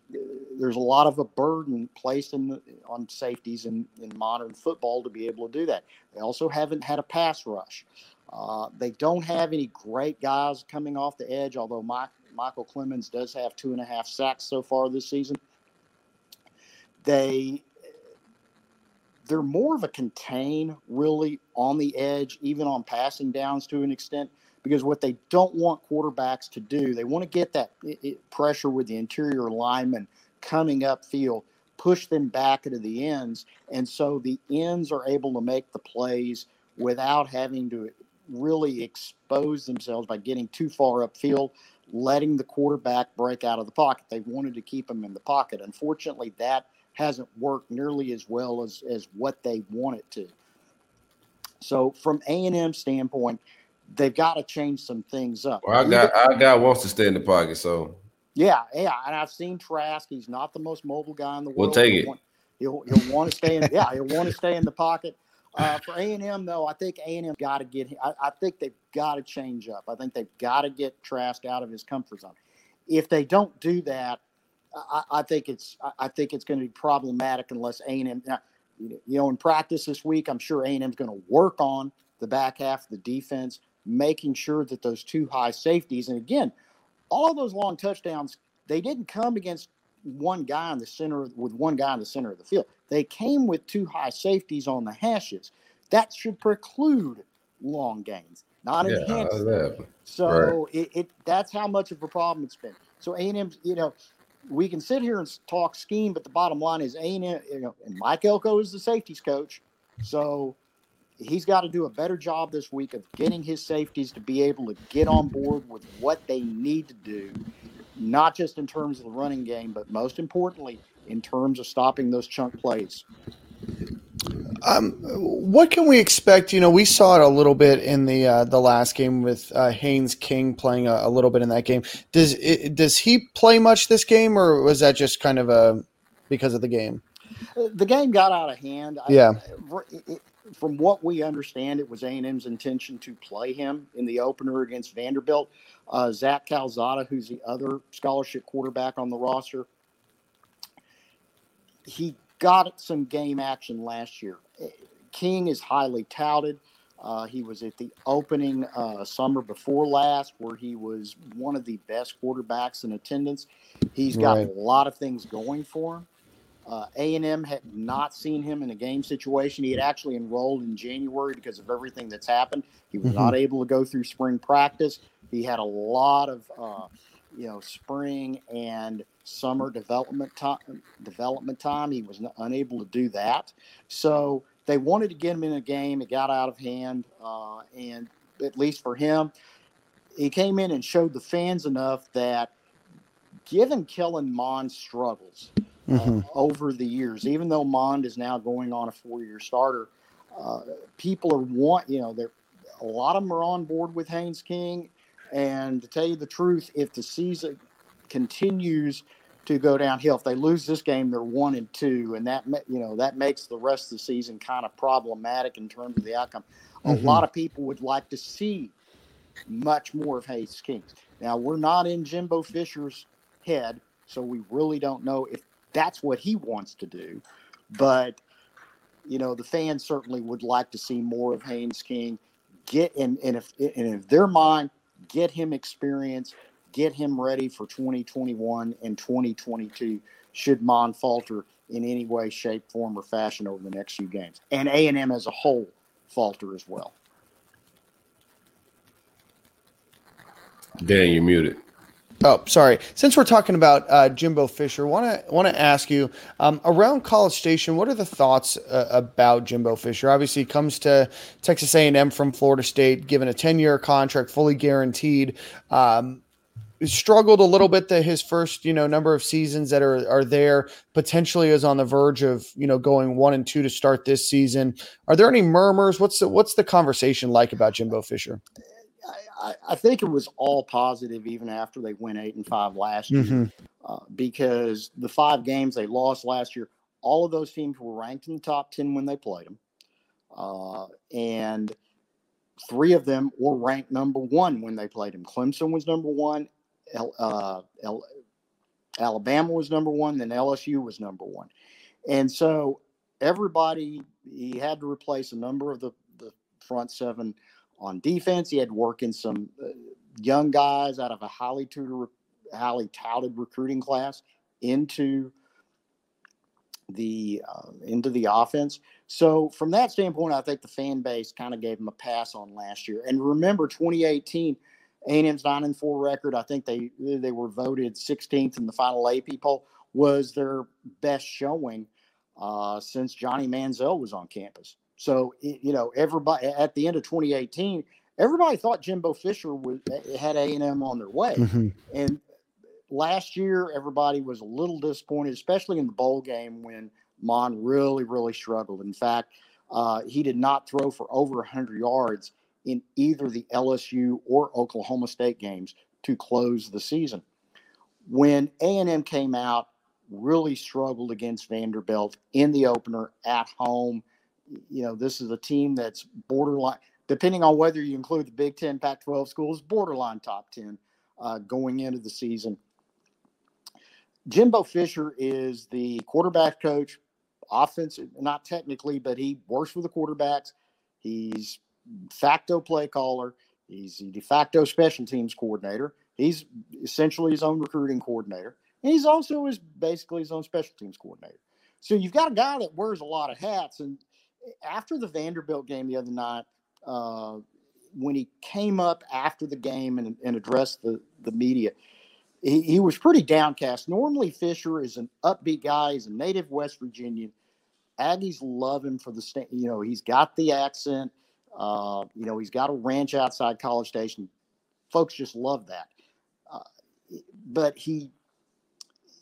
there's a lot of a burden placed in on safeties in, in modern football to be able to do that. They also haven't had a pass rush. Uh, they don't have any great guys coming off the edge, although Mike, Micheal Clemons does have two and a half sacks so far this season. They they're more of a contain really on the edge, even on passing downs to an extent because what they don't want quarterbacks to do, they want to get that pressure with the interior lineman coming up upfield, push them back into the ends. And so the ends are able to make the plays without having to really expose themselves by getting too far upfield, letting the quarterback break out of the pocket. They wanted to keep him in the pocket. Unfortunately, that hasn't worked nearly as well as, as what they want it to. So from A&M standpoint, they've got to change some things up. Well, I got our guy wants to stay in the pocket, so yeah, yeah. And I've seen Trask. He's not the most mobile guy in the world. We'll take it. Want, he'll he'll want to stay in. yeah, he'll want to stay in the pocket. Uh, for A and M though, I think A and M got to get. I, I think they've got to change up. I think they've got to get Trask out of his comfort zone. If they don't do that, I, I think it's I think it's going to be problematic unless A and M. You know, in practice this week, I'm sure A and M's going to work on the back half of the defense making sure that those two high safeties, and again, all those long touchdowns, they didn't come against one guy in the center with one guy in the center of the field. They came with two high safeties on the hashes. That should preclude long gains, not yeah, enhance them. So right. it, it, that's how much of a problem it's been. So A and M, you know, we can sit here and talk scheme, but the bottom line is A and M, you know, and Mike Elko is the safeties coach. So he's got to do a better job this week of getting his safeties to be able to get on board with what they need to do, not just in terms of the running game, but most importantly, in terms of stopping those chunk plays. Um, what can we expect? You know, we saw it a little bit in the uh, the last game with uh, Haynes King playing a, a, little bit in that game. Does it, does he play much this game, or was that just kind of a because of the game? The game got out of hand. Yeah, I, it, from what we understand, it was A&M's intention to play him in the opener against Vanderbilt. Uh, Zach Calzada, who's the other scholarship quarterback on the roster, he got some game action last year. King is highly touted. Uh, he was at the opening uh, summer before last, where he was one of the best quarterbacks in attendance. He's got right. a lot of things going for him. Uh, A&M had not seen him in a game situation. He had actually enrolled in January because of everything that's happened. He was mm-hmm. not able to go through spring practice. He had a lot of, uh, you know, spring and summer development time. Development time. He was unable to do that. So they wanted to get him in a game. It got out of hand, uh, and at least for him, he came in and showed the fans enough that, given Kellen Mond's struggles uh, over the years. Even though Mond is now going on a four-year starter, uh, people are want you know they're a lot of them are on board with Haynes King. And to tell you the truth, if the season continues to go downhill, if they lose this game, they're one and two, and that you know that makes the rest of the season kind of problematic in terms of the outcome. A Mhm. lot of people would like to see much more of Haynes King. Now we're not in Jimbo Fisher's head, so we really don't know if that's what he wants to do. But you know, the fans certainly would like to see more of Haynes King. Get and, and if and if their mind, get him experience, get him ready for 2021 and 2022. Should Mond falter in any way, shape, form, or fashion over the next few games, and A and M as a whole falter as well. Dan, you're muted. Oh, sorry. Since we're talking about uh, Jimbo Fisher, want to want to ask you um, around College Station. What are the thoughts uh, about Jimbo Fisher? Obviously, he comes to Texas A and M from Florida State, given a ten year contract, fully guaranteed. Um, struggled a little bit the his first you know number of seasons that are are there. Potentially is on the verge of you know going one and two to start this season. Are there any murmurs? What's the, what's the conversation like about Jimbo Fisher? I, I, think it was all positive even after they went eight and five last year. Mhm. uh, because the five games they lost last year, all of those teams were ranked in the top 10 when they played them. Uh, and three of them were ranked number one when they played them. Clemson was number one, L, uh, L, Alabama was number one, then LSU was number one. And so everybody, he had to replace a number of the, the front seven on defense. He had to work in some uh, young guys out of a highly tutor highly touted recruiting class into the uh, into the offense. So from that standpoint, I think the fan base kind of gave him a pass on last year. And remember, 2018, A&M's nine and four record. I think they they were voted 16th in the final AP poll. Was their best showing uh, since Johnny Manziel was on campus. So you know, everybody at the end of 2018, everybody thought Jimbo Fisher was had A&M on their way. Mhm. And last year, everybody was a little disappointed, especially in the bowl game when Mond really, really struggled. In fact, uh, he did not throw for over 100 yards in either the LSU or Oklahoma State games to close the season. When A&M came out, really struggled against Vanderbilt in the opener at home. You know, this is a team that's borderline, depending on whether you include the Big Ten, Pac 12 schools, borderline top 10 uh, going into the season. Jimbo Fisher is the quarterback coach, offensive, not technically, but he works with the quarterbacks. He's facto play caller. He's the de facto special teams coordinator. He's essentially his own recruiting coordinator. And he's also his basically his own special teams coordinator. So you've got a guy that wears a lot of hats. And after the Vanderbilt game the other night, uh, when he came up after the game and, and addressed the, the media, he, he was pretty downcast. Normally, Fisher is an upbeat guy. He's a native West Virginian. Aggies love him for the sta- you know he's got the accent. Uh, you know he's got a ranch outside College Station. Folks just love that. Uh, but he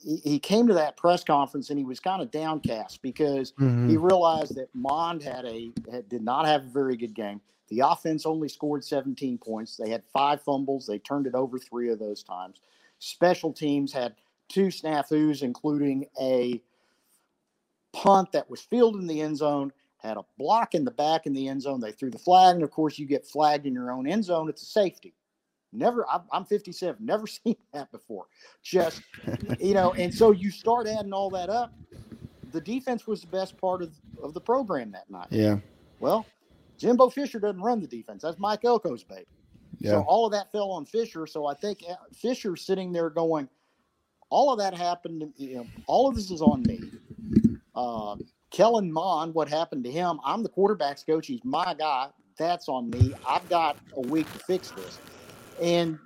he he came to that press conference and he was kind of downcast because Mhm. he realized that Mond had a had, did not have a very good game. The offense only scored 17 points. They had five fumbles. They turned it over three of those times. Special teams had two snafus, including a punt that was fielded in the end zone, had a block in the back in the end zone. They threw the flag, and of course, you get flagged in your own end zone. It's a safety. Never, I'm, I'm 57, never [LAUGHS] seen that before. Just, you know, and so you start adding all that up. The defense was the best part of, of the program that night. Yeah. Well, Jimbo Fisher doesn't run the defense. That's Mike Elko's baby. Yeah. So all of that fell on Fisher. So I think uh, Fisher's sitting there going, all of that happened. You know, all of this is on me. Uh, Kellen Mond, what happened to him? I'm the quarterbacks coach. He's my guy. That's on me. I've got a week to fix this. And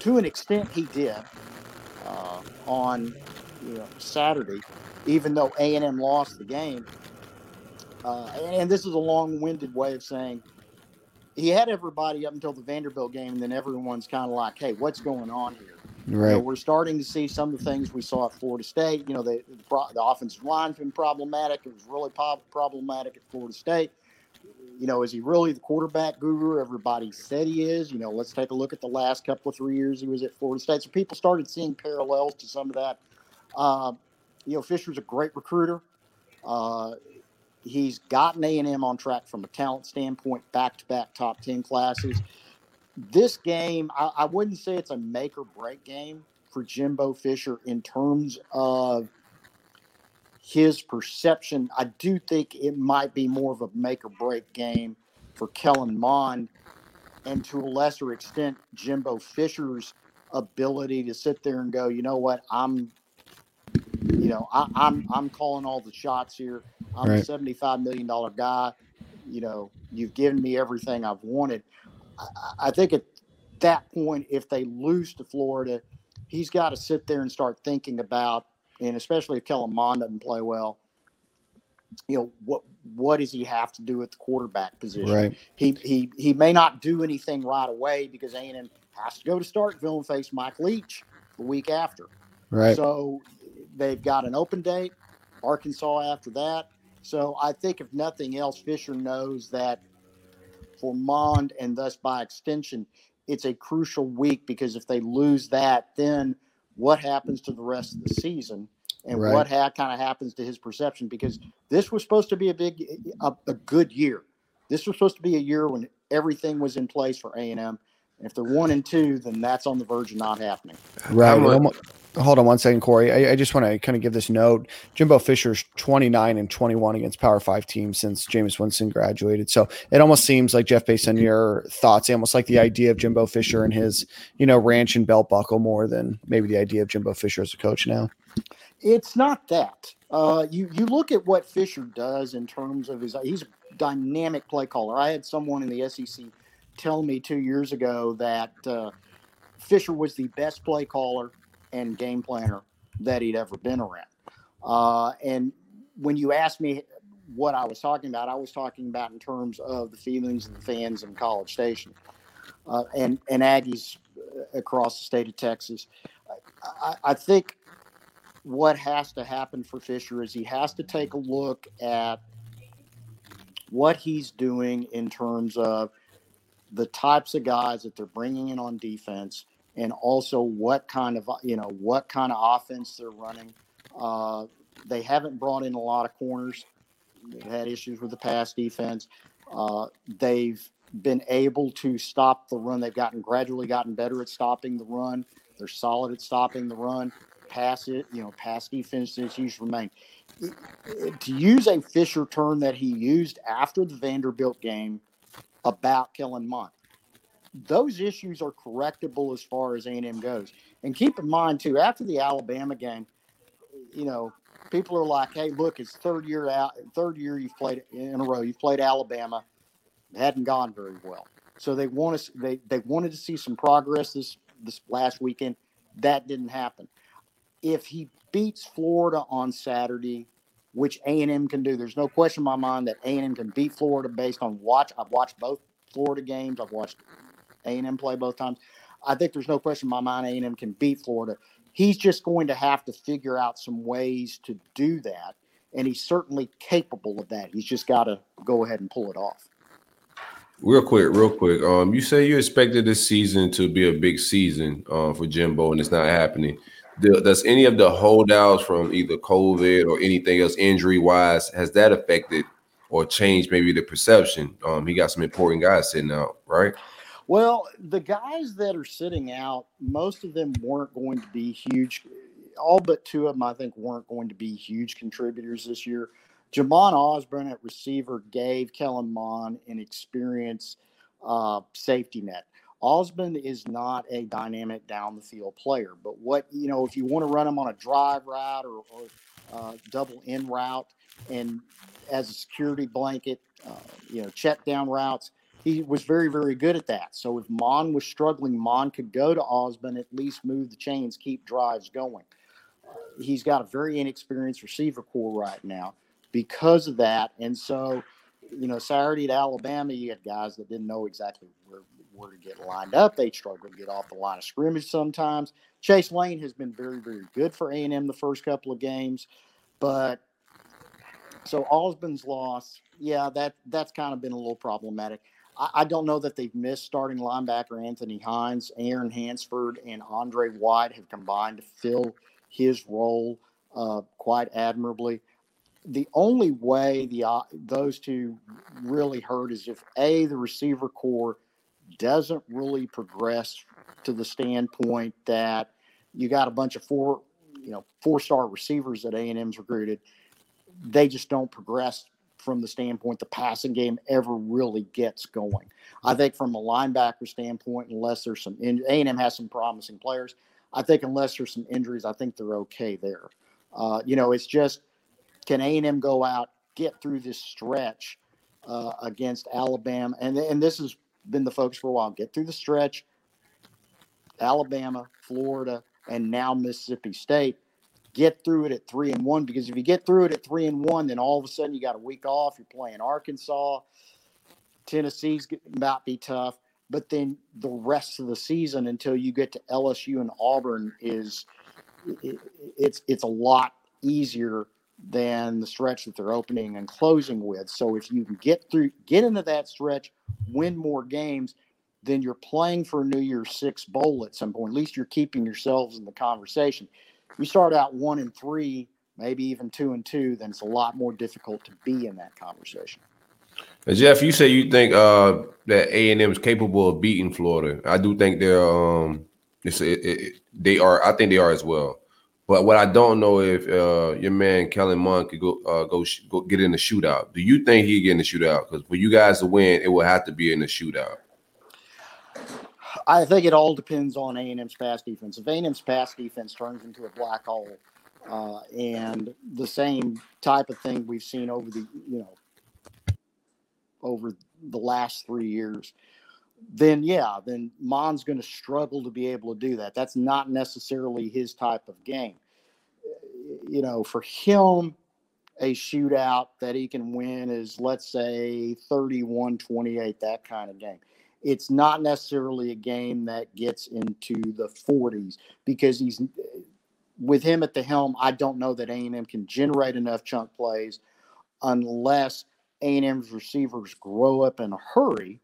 to an extent, he did uh, on you know Saturday, even though A and M lost the game. Uh, and, and this is a long-winded way of saying he had everybody up until the Vanderbilt game, and then everyone's kind of like, "Hey, what's going on here?" You know, Right. we're starting to see some of the things we saw at Florida State. You know, the the, the offensive line's been problematic. It was really po- problematic at Florida State. You know, is he really the quarterback guru everybody said he is? You know, let's take a look at the last couple of three years he was at Florida State. So people started seeing parallels to some of that. Uh, you know, Fisher's a great recruiter. Uh, he's gotten A and M on track from a talent standpoint, back-to-back top ten classes. This game, I, I wouldn't say it's a make or break game for Jimbo Fisher in terms of his perception. I do think it might be more of a make or break game for Kellen Mond, and to a lesser extent, Jimbo Fisher's ability to sit there and go, you know what, I'm, you know, I, I'm I'm calling all the shots here. I'm a seventy-five million dollar guy. You know, you've given me everything I've wanted. I I think at that point, if they lose to Florida, he's got to sit there and start thinking about, and especially if Kellen Mond doesn't play well, you know, what what does he have to do at the quarterback position? Right. He he he may not do anything right away because A&M has to go to Starkville and face Mike Leach the week after. Right. So they've got an open date, Arkansas after that. So I think if nothing else, Fisher knows that for Mond and thus by extension, it's a crucial week because if they lose that, then what happens to the rest of the season? And Right. what ha- kind of happens to his perception? Because this was supposed to be a big, a, a good year. This was supposed to be a year when everything was in place for A and M. And if they're one and two, then that's on the verge of not happening. Right. Hold on one second, Corey. I, I just want to kind of give this note. Jimbo Fisher's 29 and 21 against Power Five teams since Jameis Winston graduated. So it almost seems like Jeff, based on your thoughts, almost like the idea of Jimbo Fisher and his, you know, ranch and belt buckle more than maybe the idea of Jimbo Fisher as a coach now. It's not that. Uh, you you look at what Fisher does in terms of his. He's a dynamic play caller. I had someone in the SEC tell me two years ago that uh, Fisher was the best play caller and game planner that he'd ever been around. Uh, and when you asked me what I was talking about, I was talking about in terms of the feelings of the fans in College Station uh, and and Aggies uh, across the state of Texas. I, I think what has to happen for Fisher is he has to take a look at what he's doing in terms of the types of guys that they're bringing in on defense and also what kind of you know what kind of offense they're running. Uh, they haven't brought in a lot of corners. They've had issues with the pass defense. Uh, they've been able to stop the run. They've gotten gradually gotten better at stopping the run. They're solid at stopping the run. Pass it, you know, pass defense issues remain. To use a Fisher term that he used after the Vanderbilt game about Kellen Mond, those issues are correctable as far as A&M goes. And keep in mind too, after the Alabama game, you know, people are like, "Hey, look, it's third year out, third year you've played in a row. You've played Alabama, it hadn't gone very well. So they want to they they wanted to see some progress this this last weekend. That didn't happen if he beats Florida on Saturday, which A and M can do, there's no question in my mind that A and M can beat Florida based on watch. I've watched both Florida games. I've watched A and M play both times. I think there's no question in my mind A and M can beat Florida. He's just going to have to figure out some ways to do that, and he's certainly capable of that. He's just got to go ahead and pull it off. Real quick, real quick. Um, you say you expected this season to be a big season uh, for Jimbo, and it's not happening. Does any of the holdouts from either COVID or anything else, injury wise, has that affected or changed maybe the perception? Um, he got some important guys sitting out, right? Well, the guys that are sitting out, most of them weren't going to be huge. All but two of them, I think, weren't going to be huge contributors this year. Jhamon Ausbon at receiver gave Kellen Mond an experience uh, safety net. Osborne is not a dynamic down the field player, but what you know, if you want to run him on a drive route or, or uh, double in route, and as a security blanket, uh, you know, check down routes, he was very, very good at that. So if Mond was struggling, Mond could go to Ausbon, at least move the chains, keep drives going. He's got a very inexperienced receiver corps right now because of that. And so you know, Saturday at Alabama, you had guys that didn't know exactly where, where to get lined up. They struggled to get off the line of scrimmage sometimes. Chase Lane has been very, very good for A&M the first couple of games, but so Ausbon's loss, yeah, that that's kind of been a little problematic. I, I don't know that they've missed starting linebacker Anthony Hines, Aaron Hansford, and Andre White have combined to fill his role uh, quite admirably. The only way the uh, those two really hurt is if a the receiver corps doesn't really progress to the standpoint that you got a bunch of four you know four star receivers that A&M's recruited. They just don't progress from the standpoint the passing game ever really gets going. I think from a linebacker standpoint unless there's some A&M has some promising players I think unless there's some injuries I think they're okay there. Uh, you know it's just can A&M go out, get through this stretch uh, against Alabama? And, and this has been the focus for a while. Get through the stretch, Alabama, Florida, and now Mississippi State. Get through it at three and one because if you get through it at three and one, then all of a sudden you got a week off. You're playing Arkansas, Tennessee's to be tough, but then the rest of the season until you get to LSU and Auburn is it, it's it's a lot easier than the stretch that they're opening and closing with. So if you can get through, get into that stretch, win more games, then you're playing for a New Year's Six bowl at some point. At least you're keeping yourselves in the conversation. You start out one and three, maybe even two and two, then it's a lot more difficult to be in that conversation. Jeff, you say you think uh, that A and M is capable of beating Florida. I do think they're um, it, it, they are. I think they are as well. But what I don't know if uh, your man Kellen Mond could go uh, go, sh- go get in the shootout. Do you think he get in the shootout? Because for you guys to win, it will have to be in the shootout. I think it all depends on A and M's pass defense. If A and M's pass defense turns into a black hole, uh, and the same type of thing we've seen over the you know over the last three years, then yeah, then Mond's going to struggle to be able to do that. That's not necessarily his type of game. You know, for him, a shootout that he can win is, let's say, 31 28, that kind of game. It's not necessarily a game that gets into the 40s because he's with him at the helm. I don't know that A&M can generate enough chunk plays unless A&M's receivers grow up in a hurry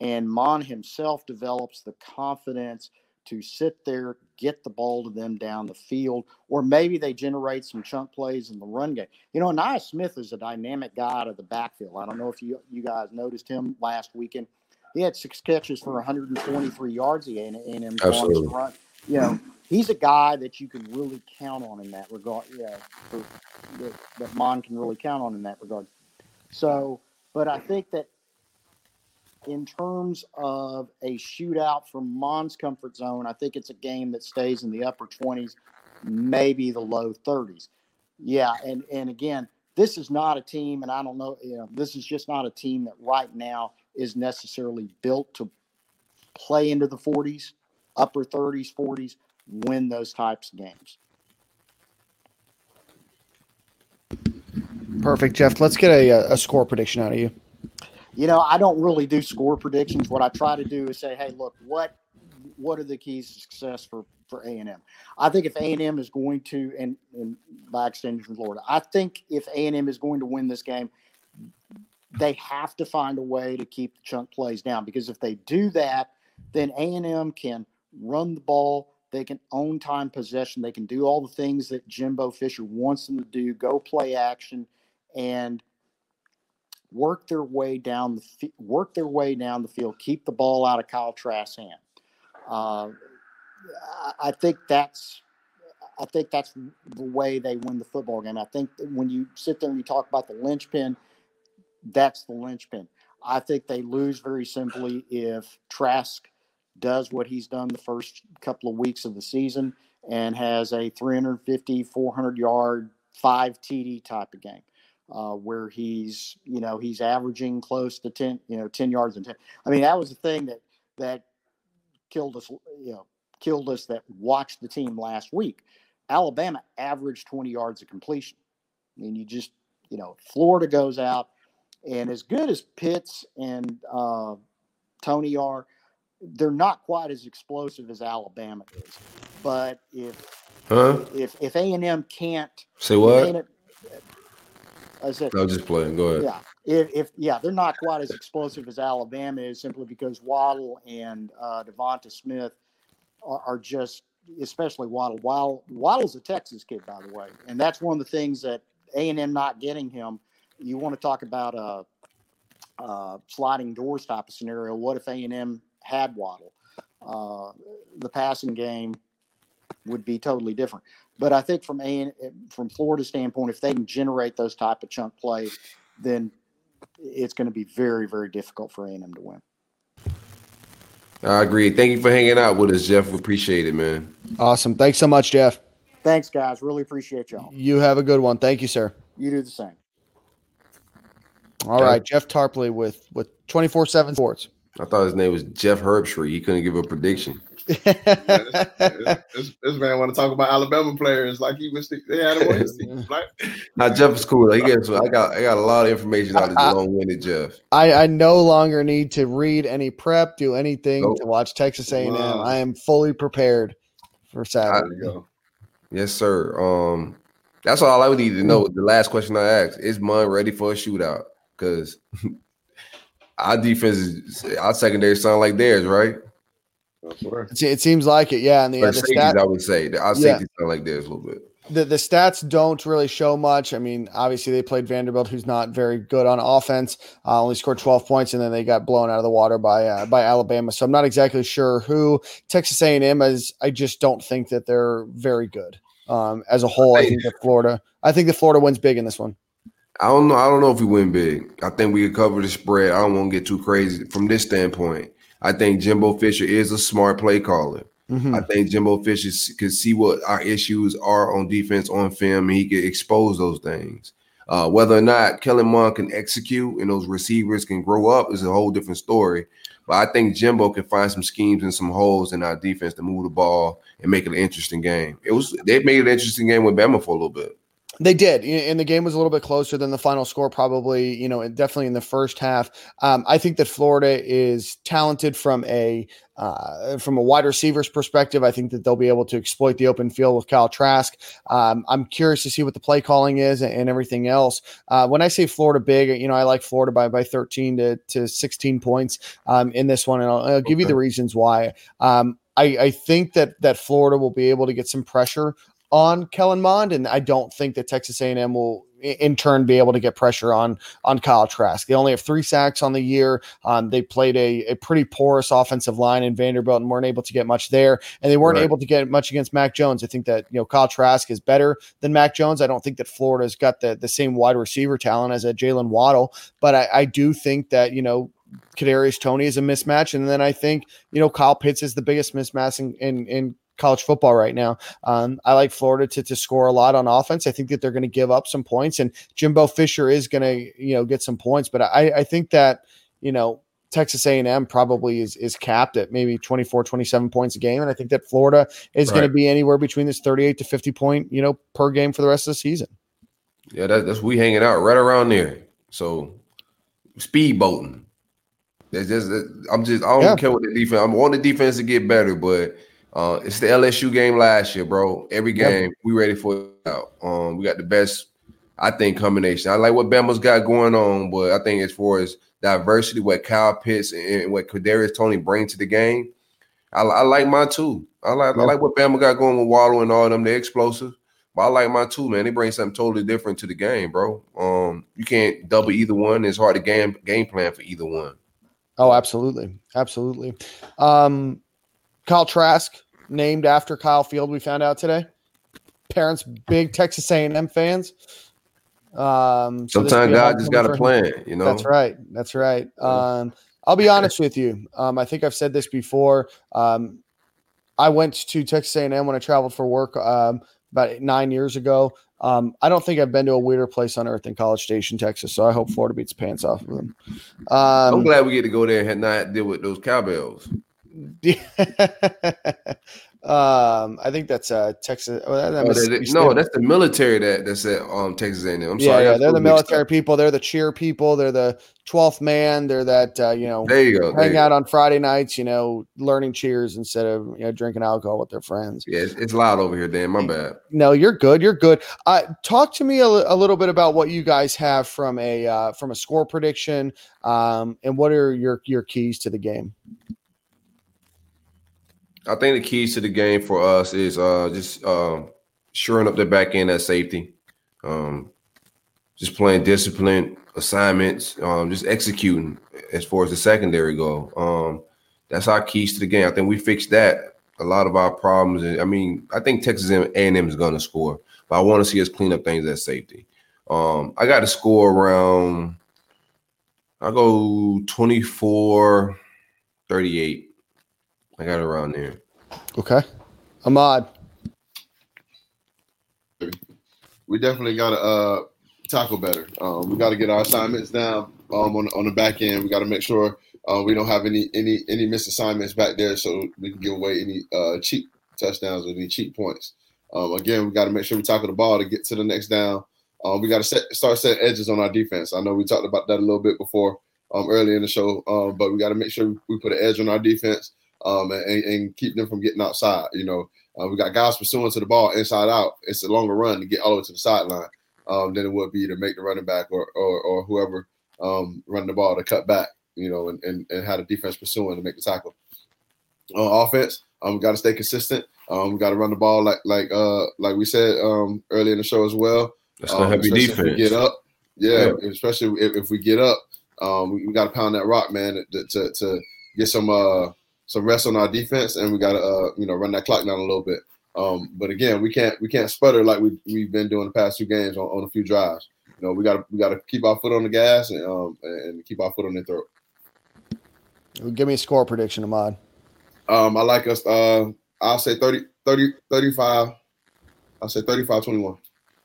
and Mond himself develops the confidence to sit there, get the ball to them down the field, or maybe they generate some chunk plays in the run game. You know, Ainias Smith is a dynamic guy out of the backfield. I don't know if you you guys noticed him last weekend. He had six catches for 123 yards. He and him run. You know, he's a guy that you can really count on in that regard. Yeah, for, that, that Mond can really count on in that regard. So, but I think that in terms of a shootout from Mond's comfort zone, I think it's a game that stays in the upper 20s, maybe the low 30s. Yeah, and and again, this is not a team, and I don't know, you know, this is just not a team that right now is necessarily built to play into the 40s, upper 30s, 40s, win those types of games. Perfect, Jeff. Let's get a, a score prediction out of you you know, I don't really do score predictions. What I try to do is say, hey, look, what what are the keys to success for for A and M? I think if A and M is going to, and, and by extension, Florida, I think if A and M is going to win this game, they have to find a way to keep the chunk plays down because if they do that, then A and M can run the ball. They can own time possession. They can do all the things that Jimbo Fisher wants them to do. Go play action, and work their way down the work their way down the field, keep the ball out of Kyle Trask's hand. Uh, I think that's I think that's the way they win the football game. I think when you sit there and you talk about the linchpin, that's the linchpin. I think they lose very simply if Trask does what he's done the first couple of weeks of the season and has a 350, 400 yard, five TD type of game uh, where he's you know he's averaging close to 10 you know 10 yards and 10 i mean that was the thing that that killed us you know killed us that watched the team last week. Alabama averaged 20 yards of completion. I mean you just you know florida goes out And as good as Pitts and uh, Toney are, they're not quite as explosive as Alabama is. But if Huh? if if A and M can't, Say what? can't- I said, I was just playing. Go ahead. yeah, if, if yeah, they're not quite as explosive as Alabama is, simply because Waddle and uh, Devonta Smith are, are just, especially Waddle. Waddle. Waddle's a Texas kid, by the way, and that's one of the things that A and M not getting him. You want to talk about a, a sliding doors type of scenario? What if A and M had Waddle? Uh, the passing game would be totally different. But I think from a from Florida standpoint, if they can generate those type of chunk plays, then it's going to be very very difficult for A and M to win. I agree. Thank you for hanging out with us, Jeff. We appreciate it, man. Awesome. Thanks so much, Jeff. Thanks, guys. Really appreciate y'all. You have a good one. Thank you, sir. You do the same. All Okay. right, Jeff Tarpley with with twenty four seven Sports. I thought his name was Jeff Herbstreit. He couldn't give a prediction. this, this man want to talk about Alabama players like he was they had him on. Like, Now Jeff is cool. He gets. I got. I got a lot of information out of this long-winded Jeff. I, I no longer need to read any prep, do anything Nope. to watch Texas A&M. Wow. I am fully prepared for Saturday. there. Yes, sir. Um, that's all I would need to know. The last question I asked is Mond ready for a shootout? Because our defense is our secondary sound like theirs, right? It, it seems like it, yeah. And the, Or the, safeties, stat, I would say. Our Yeah. safeties sound like theirs a little bit. the the stats don't really show much. I mean, obviously they played Vanderbilt, who's not very good on offense. Uh, only scored twelve points, and then they got blown out of the water by uh, by Alabama. So I'm not exactly sure who Texas A&M is. I just don't think that they're very good um, as a whole. I think that Florida. I think that Florida wins big in this one. I don't know. I don't know if we win big. I think we could cover the spread. I don't want to get too crazy from this standpoint. I think Jimbo Fisher is a smart play caller. Mhm. I think Jimbo Fisher can see what our issues are on defense on film, and he can expose those things. Uh, whether or not Kellen Mond can execute and those receivers can grow up is a whole different story. But I think Jimbo can find some schemes and some holes in our defense to move the ball and make it an interesting game. It was they made it an interesting game with Bama for a little bit. They did, and the game was a little bit closer than the final score. Probably, you know, definitely in the first half. Um, I think that Florida is talented from a uh, from a wide receivers perspective. I think that they'll be able to exploit the open field with Kyle Trask. Um, I'm curious to see what the play calling is and, and everything else. Uh, when I say Florida big, you know, I like Florida by by 13 to, to 16 points um, in this one, and I'll, I'll give you the reasons why. Um, I, I think that that Florida will be able to get some pressure on Kellen Mond, and I don't think that Texas A&M will in turn be able to get pressure on on Kyle Trask. They only have three sacks on the year. Um, they played a, a pretty porous offensive line in Vanderbilt and weren't able to get much there, and they weren't Right. able to get much against Mac Jones. I think that you know Kyle Trask is better than Mac Jones. I don't think that Florida's got the the same wide receiver talent as a Jaylen Waddle, but I, I do think that you know. Kadarius Toney is a mismatch, and then I think you know Kyle Pitts is the biggest mismatch in, in, in college football right now. Um, I like Florida to, to score a lot on offense. I think that they're going to give up some points, and Jimbo Fisher is going to you know get some points. But I, I think that you know Texas A&M probably is is capped at maybe 24, 27 points a game, and I think that Florida is going to be anywhere between this 38 to 50 point you know per game for the rest of the season. Yeah, that, that's we hanging out right around there. So speed boating. That's just I'm just I don't Yeah. care what the defense. I want the defense to get better, but uh it's the LSU game last year, bro. Every game we ready for it out. Um, we got the best, I think, combination. I like what Bama's got going on, but I think as far as diversity, what Kyle Pitts and what Kadarius Toney bring to the game, I, I like mine too. I like I like what Bama got going with Waddle and all them. They're explosive. But I like mine too, man. They bring something totally different to the game, bro. Um, you can't double either one. It's hard to game game plan for either one. Oh, absolutely, absolutely. Um, Kyle Trask named after Kyle Field. We found out today. Parents, big Texas A&M fans. Um, so Sometimes God just got a him. plan, you know. That's right. That's right. Um, I'll be honest with you. Um, I think I've said this before. Um, I went to Texas A&M when I traveled for work um, about nine years ago. Um, I don't think I've been to a weirder place on earth than College Station, Texas. So I hope Florida beats pants off of them. I'm Um, glad we get to go there and not deal with those cowbells. [LAUGHS] um, I think that's uh Texas. Oh, that, that Oh, that- no, that's the military that that's at um Texas A&M. I'm yeah, sorry, yeah. They're the military people. They're the cheer people. They're the twelfth man. They're that uh, you know There you go. hang out go. on Friday nights. You know, learning cheers instead of you know drinking alcohol with their friends. Yeah, it's, it's loud over here, Dan. My bad. No, you're good. You're good. Uh, talk to me a, a little bit about what you guys have from a uh, from a score prediction, um, and what are your your keys to the game. I think the keys to the game for us is uh just uh, shoring up the back end at safety, um, just playing discipline assignments, um, just executing as far as the secondary go. Um, that's our keys to the game. I think we fixed that. A lot of our problems. I mean, I think Texas A&M is going to score, but I want to see us clean up things at safety. Um, I got to score around. I go 24, 38. I got around there. Okay, Ahmad. we definitely got to uh, tackle better. Um, we got to get our assignments down um, on on the back end. We got to make sure uh, we don't have any any any missed assignments back there, so we can give away any uh, cheap touchdowns or any cheap points. Um, again, we got to make sure we tackle the ball to get to the next down. Um, we got to set, start setting edges on our defense. I know we talked about that a little bit before um, earlier in the show, um, but we got to make sure we put an edge on our defense um, and, and keep them from getting outside. You know, uh, we got guys pursuing to the ball inside out. It's a longer run to get all the way to the sideline um, than it would be to make the running back or or, or whoever um, running the ball to cut back. You know, and, and, and have the defense pursuing to make the tackle. On offense, um, we got to stay consistent. Um, we got to run the ball like like uh like we said um earlier in the show as well. That's Um, help your If we defense. get up, yeah, especially if, if we get up, um, we, we got to pound that rock, man, to, to to get some uh some rest on our defense, and we got to uh you know run that clock down a little bit. Um, but again, we can't we can't sputter like we we've been doing the past two games on, on a few drives. You know, we got to we got to keep our foot on the gas and um and keep our foot on the throat. Give me a score prediction, Ahmad. Um, I like us. Uh, I'll say 30, 30, 35. I'll say 35 21.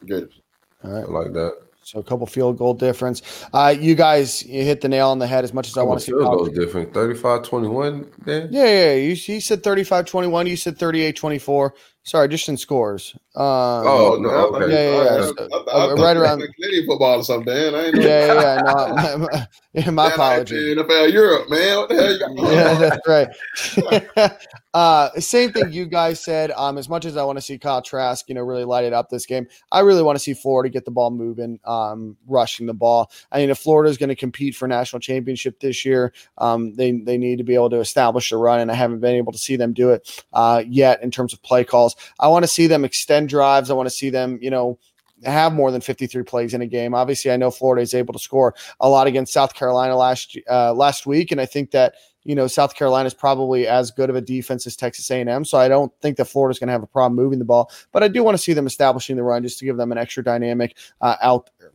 Gators. All right. I like that. So a couple field goal difference. Uh, you guys, you hit the nail on the head as much as I want to see. Field Kyle- goals different. 35-21, Dan? Yeah, yeah. You, you said 35 21. You said 38 24. Sorry, just in scores. Um, Oh, no, okay. Yeah, yeah, yeah. I- I- So, I- I uh, right you around- Canadian football or something, Dan. I ain't yeah, yeah, yeah. No, [LAUGHS] my, my, [LAUGHS] yeah, my Man, I apology. ain't NFL Europe, man. What the hell you got [LAUGHS] Yeah, that's right. uh, same thing you guys said. Um, as much as I want to see Kyle Trask, you know, really light it up this game, I really want to see Florida get the ball moving, um, rushing the ball. I mean, if Florida is going to compete for national championship this year, um, they they need to be able to establish a run, and I haven't been able to see them do it uh, yet in terms of play calls. I want to see them extend drives. I want to see them, you know. Have more than 53 plays in a game. Obviously, I know Florida is able to score a lot against South Carolina last uh, last week, and I think that you know South Carolina is probably as good of a defense as Texas A&M. So I don't think that Florida's going to have a problem moving the ball, but I do want to see them establishing the run just to give them an extra dynamic uh, out there.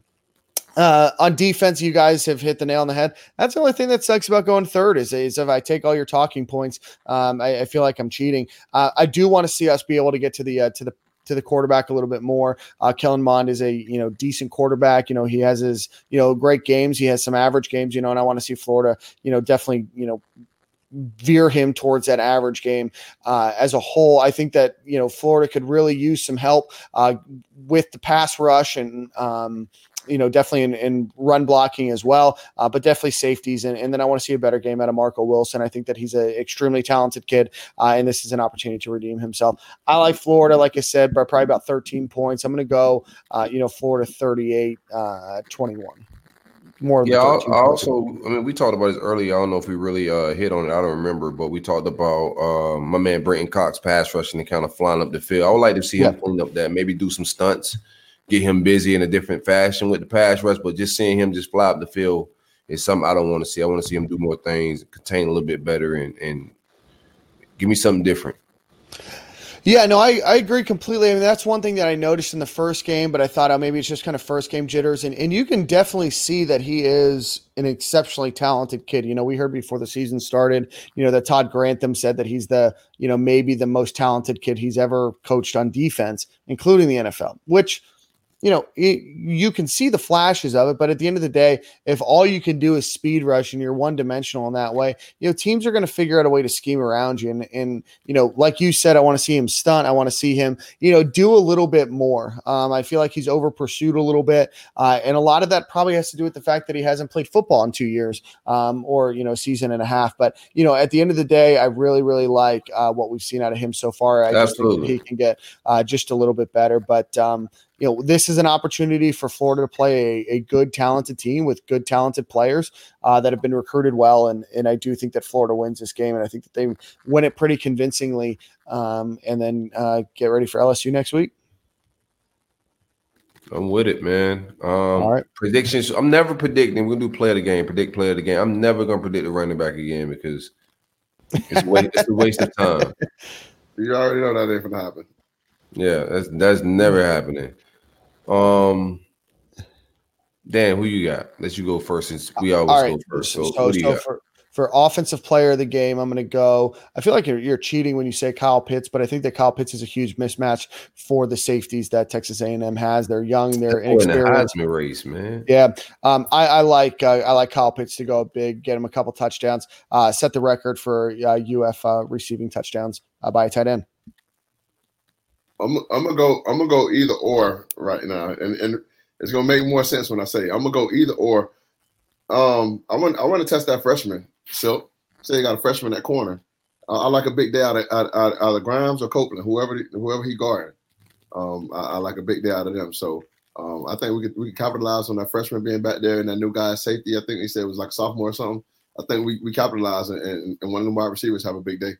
Uh, on defense, you guys have hit the nail on the head. That's the only thing that sucks about going third is, is if I take all your talking points, um, I, I feel like I'm cheating. Uh, I do want to see us be able to get to the uh, to the to the quarterback a little bit more. Uh, Kellen Mond is a you know decent quarterback. You know he has his you know great games. He has some average games. You know, and I want to see Florida you know definitely you know veer him towards that average game uh, as a whole. I think that you know Florida could really use some help uh, with the pass rush and. Um, you know, definitely in, in run blocking as well, uh, but definitely safeties. And, and then I want to see a better game out of Marco Wilson. I think that he's an extremely talented kid, uh, and this is an opportunity to redeem himself. I like Florida, like I said, by probably about 13 points. I'm going to go, uh, you know, Florida 38 uh, 21. More Yeah, I, 13 I points. also, I mean, we talked about this earlier. I don't know if we really uh, hit on it. I don't remember, but we talked about uh, my man Brenton Cox pass rushing and kind of flying up the field. I would like to see him Yeah. clean up that, maybe do some stunts, get him busy in a different fashion with the pass rush. But just seeing him just fly up the field is something I don't want to see. I want to see him do more things, contain a little bit better, and and give me something different. Yeah, no, I, I agree completely. I mean, that's one thing that I noticed in the first game, but I thought, oh, maybe it's just kind of first game jitters. And, and you can definitely see that he is an exceptionally talented kid. You know, we heard before the season started, you know, that Todd Grantham said that he's the, you know, maybe the most talented kid he's ever coached on defense, including the NFL, which you know, it, you can see the flashes of it, but at the end of the day, if all you can do is speed rush and you're one dimensional in that way, you know, teams are going to figure out a way to scheme around you. And, and, you know, like you said, I want to see him stunt. I want to see him, you know, do a little bit more. Um, I feel like he's over pursued a little bit. Uh, and a lot of that probably has to do with the fact that he hasn't played football in two years um, or, you know, season and a half. But, you know, at the end of the day, I really, really like uh, what we've seen out of him so far. I Absolutely. he can get uh, just a little bit better. But, um, you know, this is an opportunity for Florida to play a, a good, talented team with good, talented players uh, that have been recruited well. And and I do think that Florida wins this game, and I think that they win it pretty convincingly. Um, and then uh, get ready for LSU next week. I'm with it, man. Um, All right. Predictions. I'm never predicting. We're gonna do play of the game. Predict play of the game. I'm never gonna predict the running back again because it's, wa- it's a waste of time. [LAUGHS] You already know that ain't gonna happen. Yeah, that's that's never happening. Um, Dan, who you got? Let you go first since we always All right. go first. So, So, what do you so for for offensive player of the game, I'm going to go. I feel like you're, you're cheating when you say Kyle Pitts, but I think that Kyle Pitts is a huge mismatch for the safeties that Texas A&M has. They're young, they're in the inexperienced. Heisman race, man. Yeah, um, I, I like uh, I like Kyle Pitts to go big, get him a couple touchdowns, uh, set the record for uh, UF uh, receiving touchdowns uh, by a tight end. I'm I'm gonna go I'm gonna go either or right now, and and it's gonna make more sense when I say it. I'm gonna go either or. Um, I want I want to test that freshman. Silk, say you got a freshman at corner. Uh, I like a big day out of out, out, out of Grimes or Copeland, whoever whoever he guarding. Um, I, I like a big day out of them. So um, I think we could we could capitalize on that freshman being back there and that new guy safety. I think he said it was like sophomore or something. I think we we capitalize and, and, and one of the wide receivers have a big day.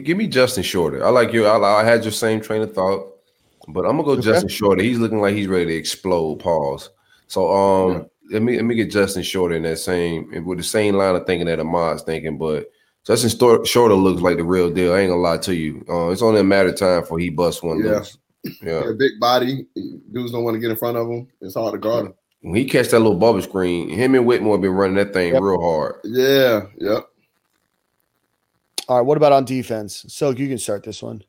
Give me Justin Shorter. I like you. I, I had your same train of thought, but I'm gonna go Okay. Justin Shorter. He's looking like he's ready to explode. Pause. So um, let me let me get Justin Shorter in that same with the same line of thinking that Ahmad's thinking, but Justin Stor- Shorter looks like the real deal. I ain't gonna lie to you. Uh, it's only a matter of time for he busts one Yeah. loose. Yeah. Yeah, big body. Dudes don't want to get in front of him. It's hard to guard him. When he catch that little bubble screen, him and Whitmore been running that thing Yep. real hard. Yeah, yep. All right, what about on defense? So you can start this one.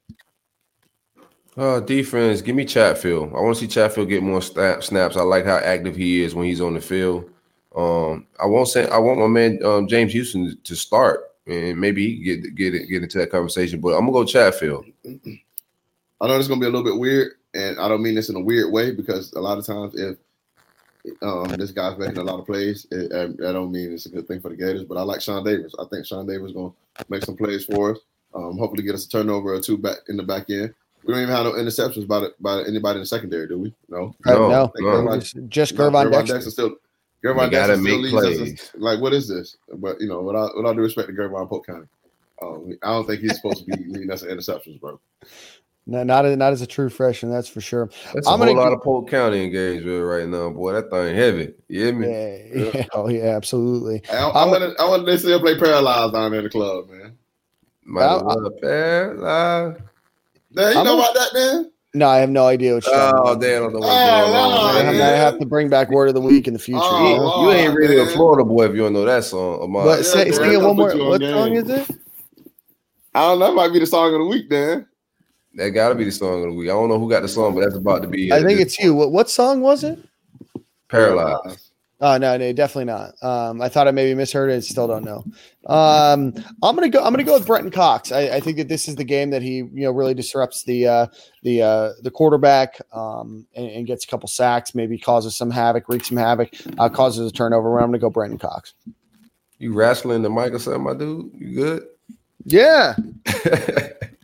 Uh, defense, give me Chatfield. I want to see Chatfield get more snap, snaps. I like how active he is when he's on the field. Um, I won't say I want my man um, James Houston to start, and maybe he get get get into that conversation. But I'm gonna go Chatfield. I know it's gonna be a little bit weird, and I don't mean this in a weird way because a lot of times if um, this guy's making a lot of plays, it, I, I don't mean it's a good thing for the Gators. But I like Shawn Davis. I think Shawn Davis is gonna make some plays for us. Um, hopefully, get us a turnover or two back in the back end. We don't even have no interceptions by the, by anybody in the secondary, do we? No. No, no, no. just, just No, Gervon Gervon Dexter. still. We Gervon gotta Dexter still make leads us plays. as- like, what is this? But you know, with all, with all due respect to Gervon Polk County, um, I don't think he's supposed to be leading us in interceptions, bro. No, not as, not as a true freshman, that's for sure. That's I'm a whole gonna lot go- of Polk County engaged with right now, boy. That thing heavy. You hear me? Yeah, [LAUGHS] yeah, oh yeah, absolutely. I, I want to. I want to still play paralyzed down there in the club, man. Might I- as well pair, uh, you I'm know a- about that, man? No, I have no idea what you're talking Oh, about. Dan, I don't know what's Oh, going on. I man. have, man. Have to bring back word of the week in the future. Oh, you know? Lord. You ain't really a. Florida boy if you don't know that song. Ahmad. But Yeah, say, Dan, sing it I'll one more. put you on What game. song is it? I don't know. That might be the song of the week, Dan. That gotta be the song of the week. I don't know who got the song, but that's about to be. I think it's you. What, what song was it? paralyzed. Oh no, no, definitely not. Um, I thought I maybe misheard it. Still don't know. Um, I'm gonna go. I'm gonna go with Brenton Cox. I, I think that this is the game that he, you know, really disrupts the uh, the uh, the quarterback um, and, and gets a couple sacks. Maybe causes some havoc, wreaks some havoc, uh, causes a turnover. I'm gonna go Brenton Cox. You wrestling the mic or something, my dude? You good? Yeah. [LAUGHS]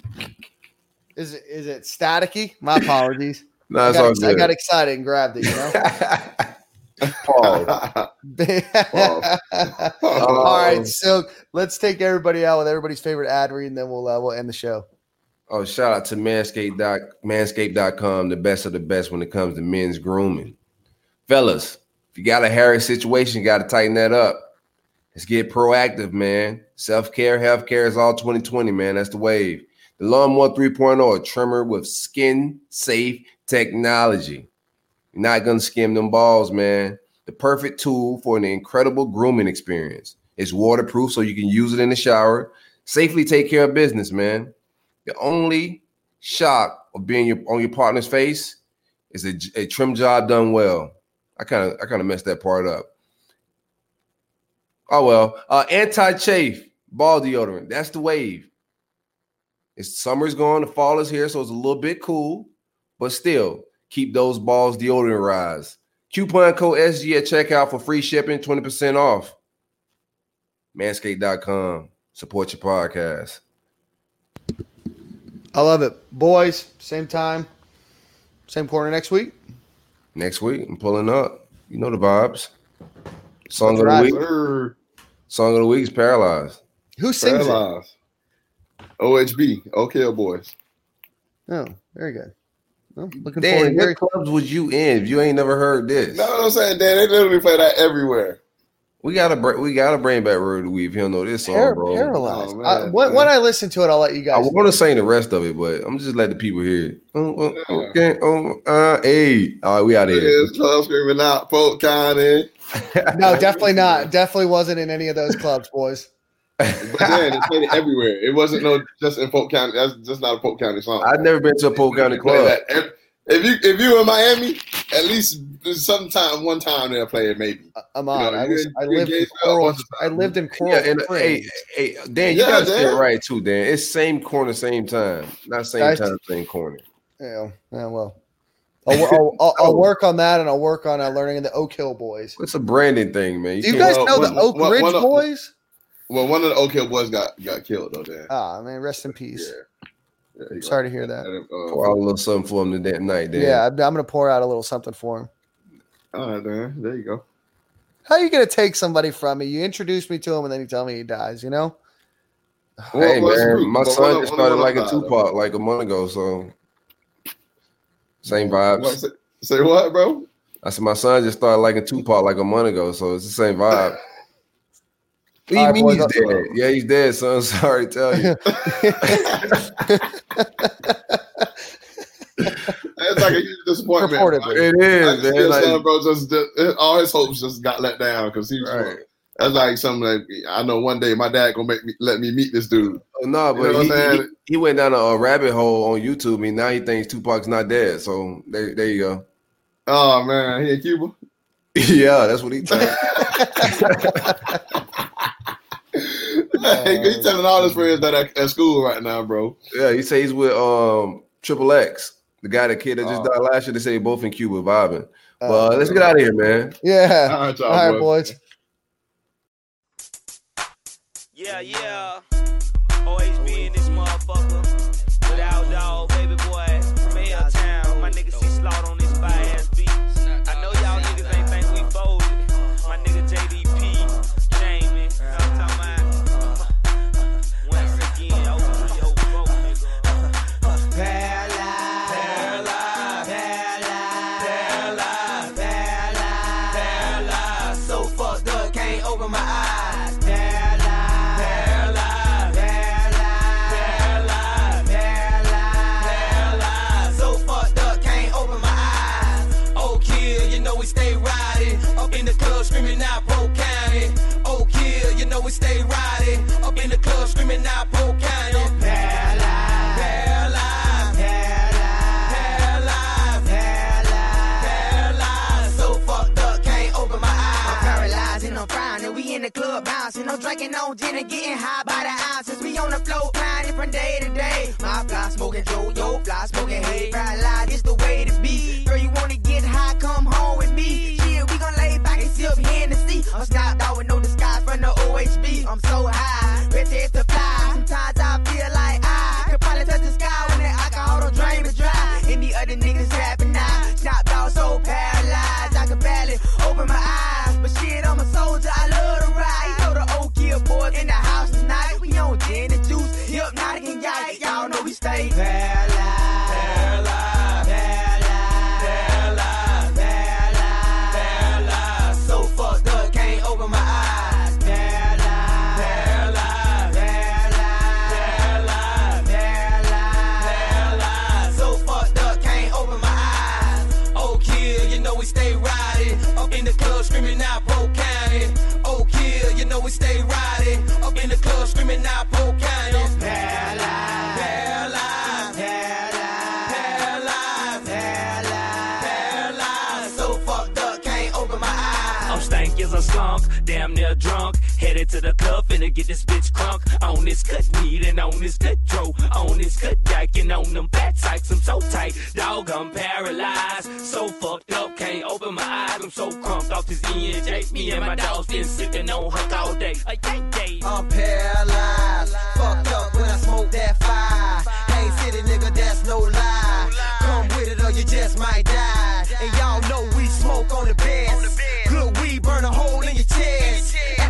Is it is it staticky? My apologies. [LAUGHS] no, I, got, I got excited and grabbed it. You know. [LAUGHS] [LAUGHS] Pause. All right, so let's take everybody out with everybody's favorite ad read, and then we'll uh, we'll end the show. Oh, shout out to Manscaped manscaped.com, the best of the best when it comes to men's grooming. Fellas, if you got a hairy situation, you got to tighten that up. Let's get proactive, man. Self care, health care is all 2020, man. That's the wave. The Lawnmower 3.0, a trimmer with skin safe technology. You're not going to skim them balls, man. The perfect tool for an incredible grooming experience. It's waterproof, so you can use it in the shower. Safely take care of business, man. The only shock of being your, on your partner's face is a, a trim job done well. I kind of I kind of messed that part up. Oh well. Uh, anti-chafe ball deodorant. That's the wave. It's summer's gone, the fall is here, so it's a little bit cool, but still keep those balls deodorized. Coupon code SG at checkout for free shipping, 20% off. Manscaped.com. Support your podcast. I love it. Boys, same time, same corner next week. Next week, I'm pulling up. You know the vibes. Song That's of the right. week. Song of the week is Paralyzed. Who sings it? Paralyzed. OHB, OKL boys. Oh, very good. Well, looking forward Dan, to hearing. what clubs was you in if you ain't never heard this? No, what I'm saying, Dan, they literally play that everywhere. We gotta br- we gotta bring back Word of the Week you don't know this song, Par- bro. paralyzed. Oh, man, Uh, when, when I listen to it, I'll let you guys. I want to sing the rest of it, but I'm just let the people hear it. Oh, oh, okay, oh, uh, hey, all right, we out It here. is club screaming out, Polk County. [LAUGHS] No, definitely not. Definitely wasn't in any of those clubs, boys. But then they played it everywhere. It wasn't no just in Polk County. That's just not a Polk County song. I've never been to a Polk County club. that If you if you in Miami, at least sometime one time they'll play it maybe. I- I'm You on. know, I, was, I lived in Gainesville Coral. I lived in Coral Yeah, and hey, hey, Dan, you Yeah, gotta say it right too, Dan. It's same corner, same time, not same Guys- time, same corner. Yeah, yeah, well, I'll, I'll, I'll, I'll [LAUGHS] work on that, and I'll work on uh, learning the Oak Hill boys. It's a branding thing, man. Do you guys well, know the Oak one- Ridge one of- boys? Well, one of the OK boys got got killed though. Dan. Ah, man, rest in peace. Yeah. Yeah, he Sorry to hear that. uh, pour out a little something for him that night, Dan. Yeah, I'm, I'm gonna pour out a little something for him. all right, Dan. There you go. How you gonna take somebody from me? You introduce me to him, and then you tell me he dies. You know? Hey Well, well, man, my but son just started like a them died, though. Tupac like a month ago, so same What, vibes. say, say what, bro? I said my son just started like liking Tupac like a month ago, so it's the same vibe. [LAUGHS] What do you All right, mean boys, he's let's- dead? Yeah, he's dead, son. [LAUGHS] Sorry to tell you. [LAUGHS] It's like a huge disappointment. Reportedly. bro. it just man. Like, sad, bro. Just, just all his hopes just got let down because he was. right. That's like something like I know one day my dad gonna make me let me meet this dude. Uh, oh, no, You but know he, I'm he, saying? he went down a, a rabbit hole on YouTube, and now he thinks Tupac's not dead. So there, there you go. Oh man, he in Cuba. [LAUGHS] yeah, that's what he told. [LAUGHS] He's telling all his friends that at, at school right now, bro. yeah, he says he's with um Triple X, the guy, the kid that just Oh. died last year. They say both in Cuba vibing. Uh, But uh, let's get out of here, man. yeah. All right, y'all, All right, boys. boys. Yeah, yeah. Always be in this motherfucker. Stay riding. Up in the club screaming out Polk County. Paralyzed. Paralyzed. Paralyzed. Paralyzed. Paralyzed. So fucked up, can't open my eyes. I'm paralyzed and I'm frowning. We in the club bouncing. I'm drinking on gin and getting high by the ounces. We on the floor grinding from day to day. My fly smoking Joe, yo fly smoking hay. Paralyzed is the way to be. Girl, you wanna get high? Come home with me. Yeah, we gon' lay back and sip Hennessy. I'm snapped the OHB. I'm so high, ready to fly. Headed to the club, finna get this bitch crunk. On this good weed and on this good dro. On this good dyke and on them fat sykes. I'm so tight, dog, I'm paralyzed. So fucked up, can't open my eyes. I'm so crunked off this ENJ. Me and my dogs been sipping on hook all day. A yank day. I'm paralyzed. Fucked up when I smoke that fire. Hey, city nigga, that's no lie. Come with it or you just might die. And y'all know we smoke on the best.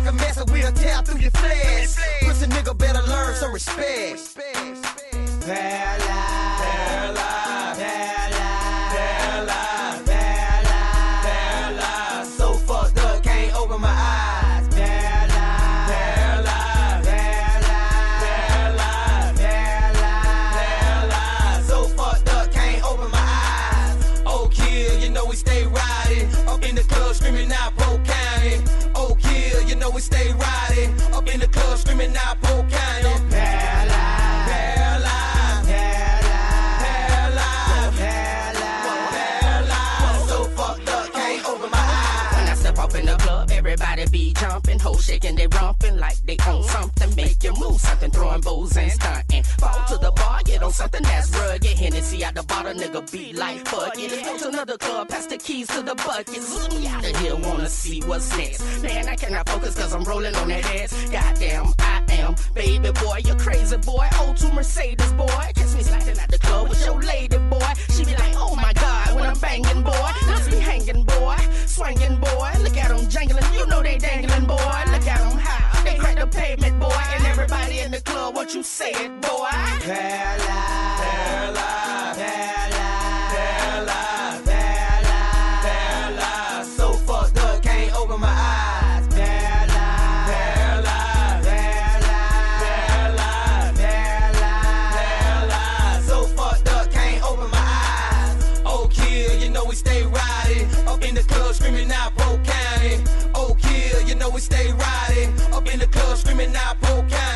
Act a mess and we'll tear through your flesh. Pussy nigga better learn some respect. Paralyzed. Paralyzed. Stay riding. Up in the club screaming out jumping, hoes shaking, they romping like they own something. Make you move something, throwing bows and stunting. Fall to the bar, get on something that's rugged. Hennessy out the bottle, nigga be like fuck. Go to another club, pass the keys to the bucket. Zoom me out of here, wanna see what's next. Man, I cannot focus cause I'm rolling on that ass. Goddamn, I am. Baby boy, you crazy boy. O2 Mercedes boy. Catch me sliding out the club with your lady boy. She be like, oh my god, when I'm banging boy. Let's be hanging boy, swinging boy. Look at them jangling, you know they dangling boy. Look at them how they crack the pavement boy. And everybody in the club, what you say it boy? Paralyzed. Paralyzed. Paralyzed. Paralyzed. Paralyzed. So fucked up, can't open my eyes. Paralyzed. Paralyzed. Paralyzed. Paralyzed. Paralyzed. So fucked up, can't open my eyes. Oh, kill, you know we stay riding. Up in the club screaming out know we stay riding. Up in the club screaming, I broke out.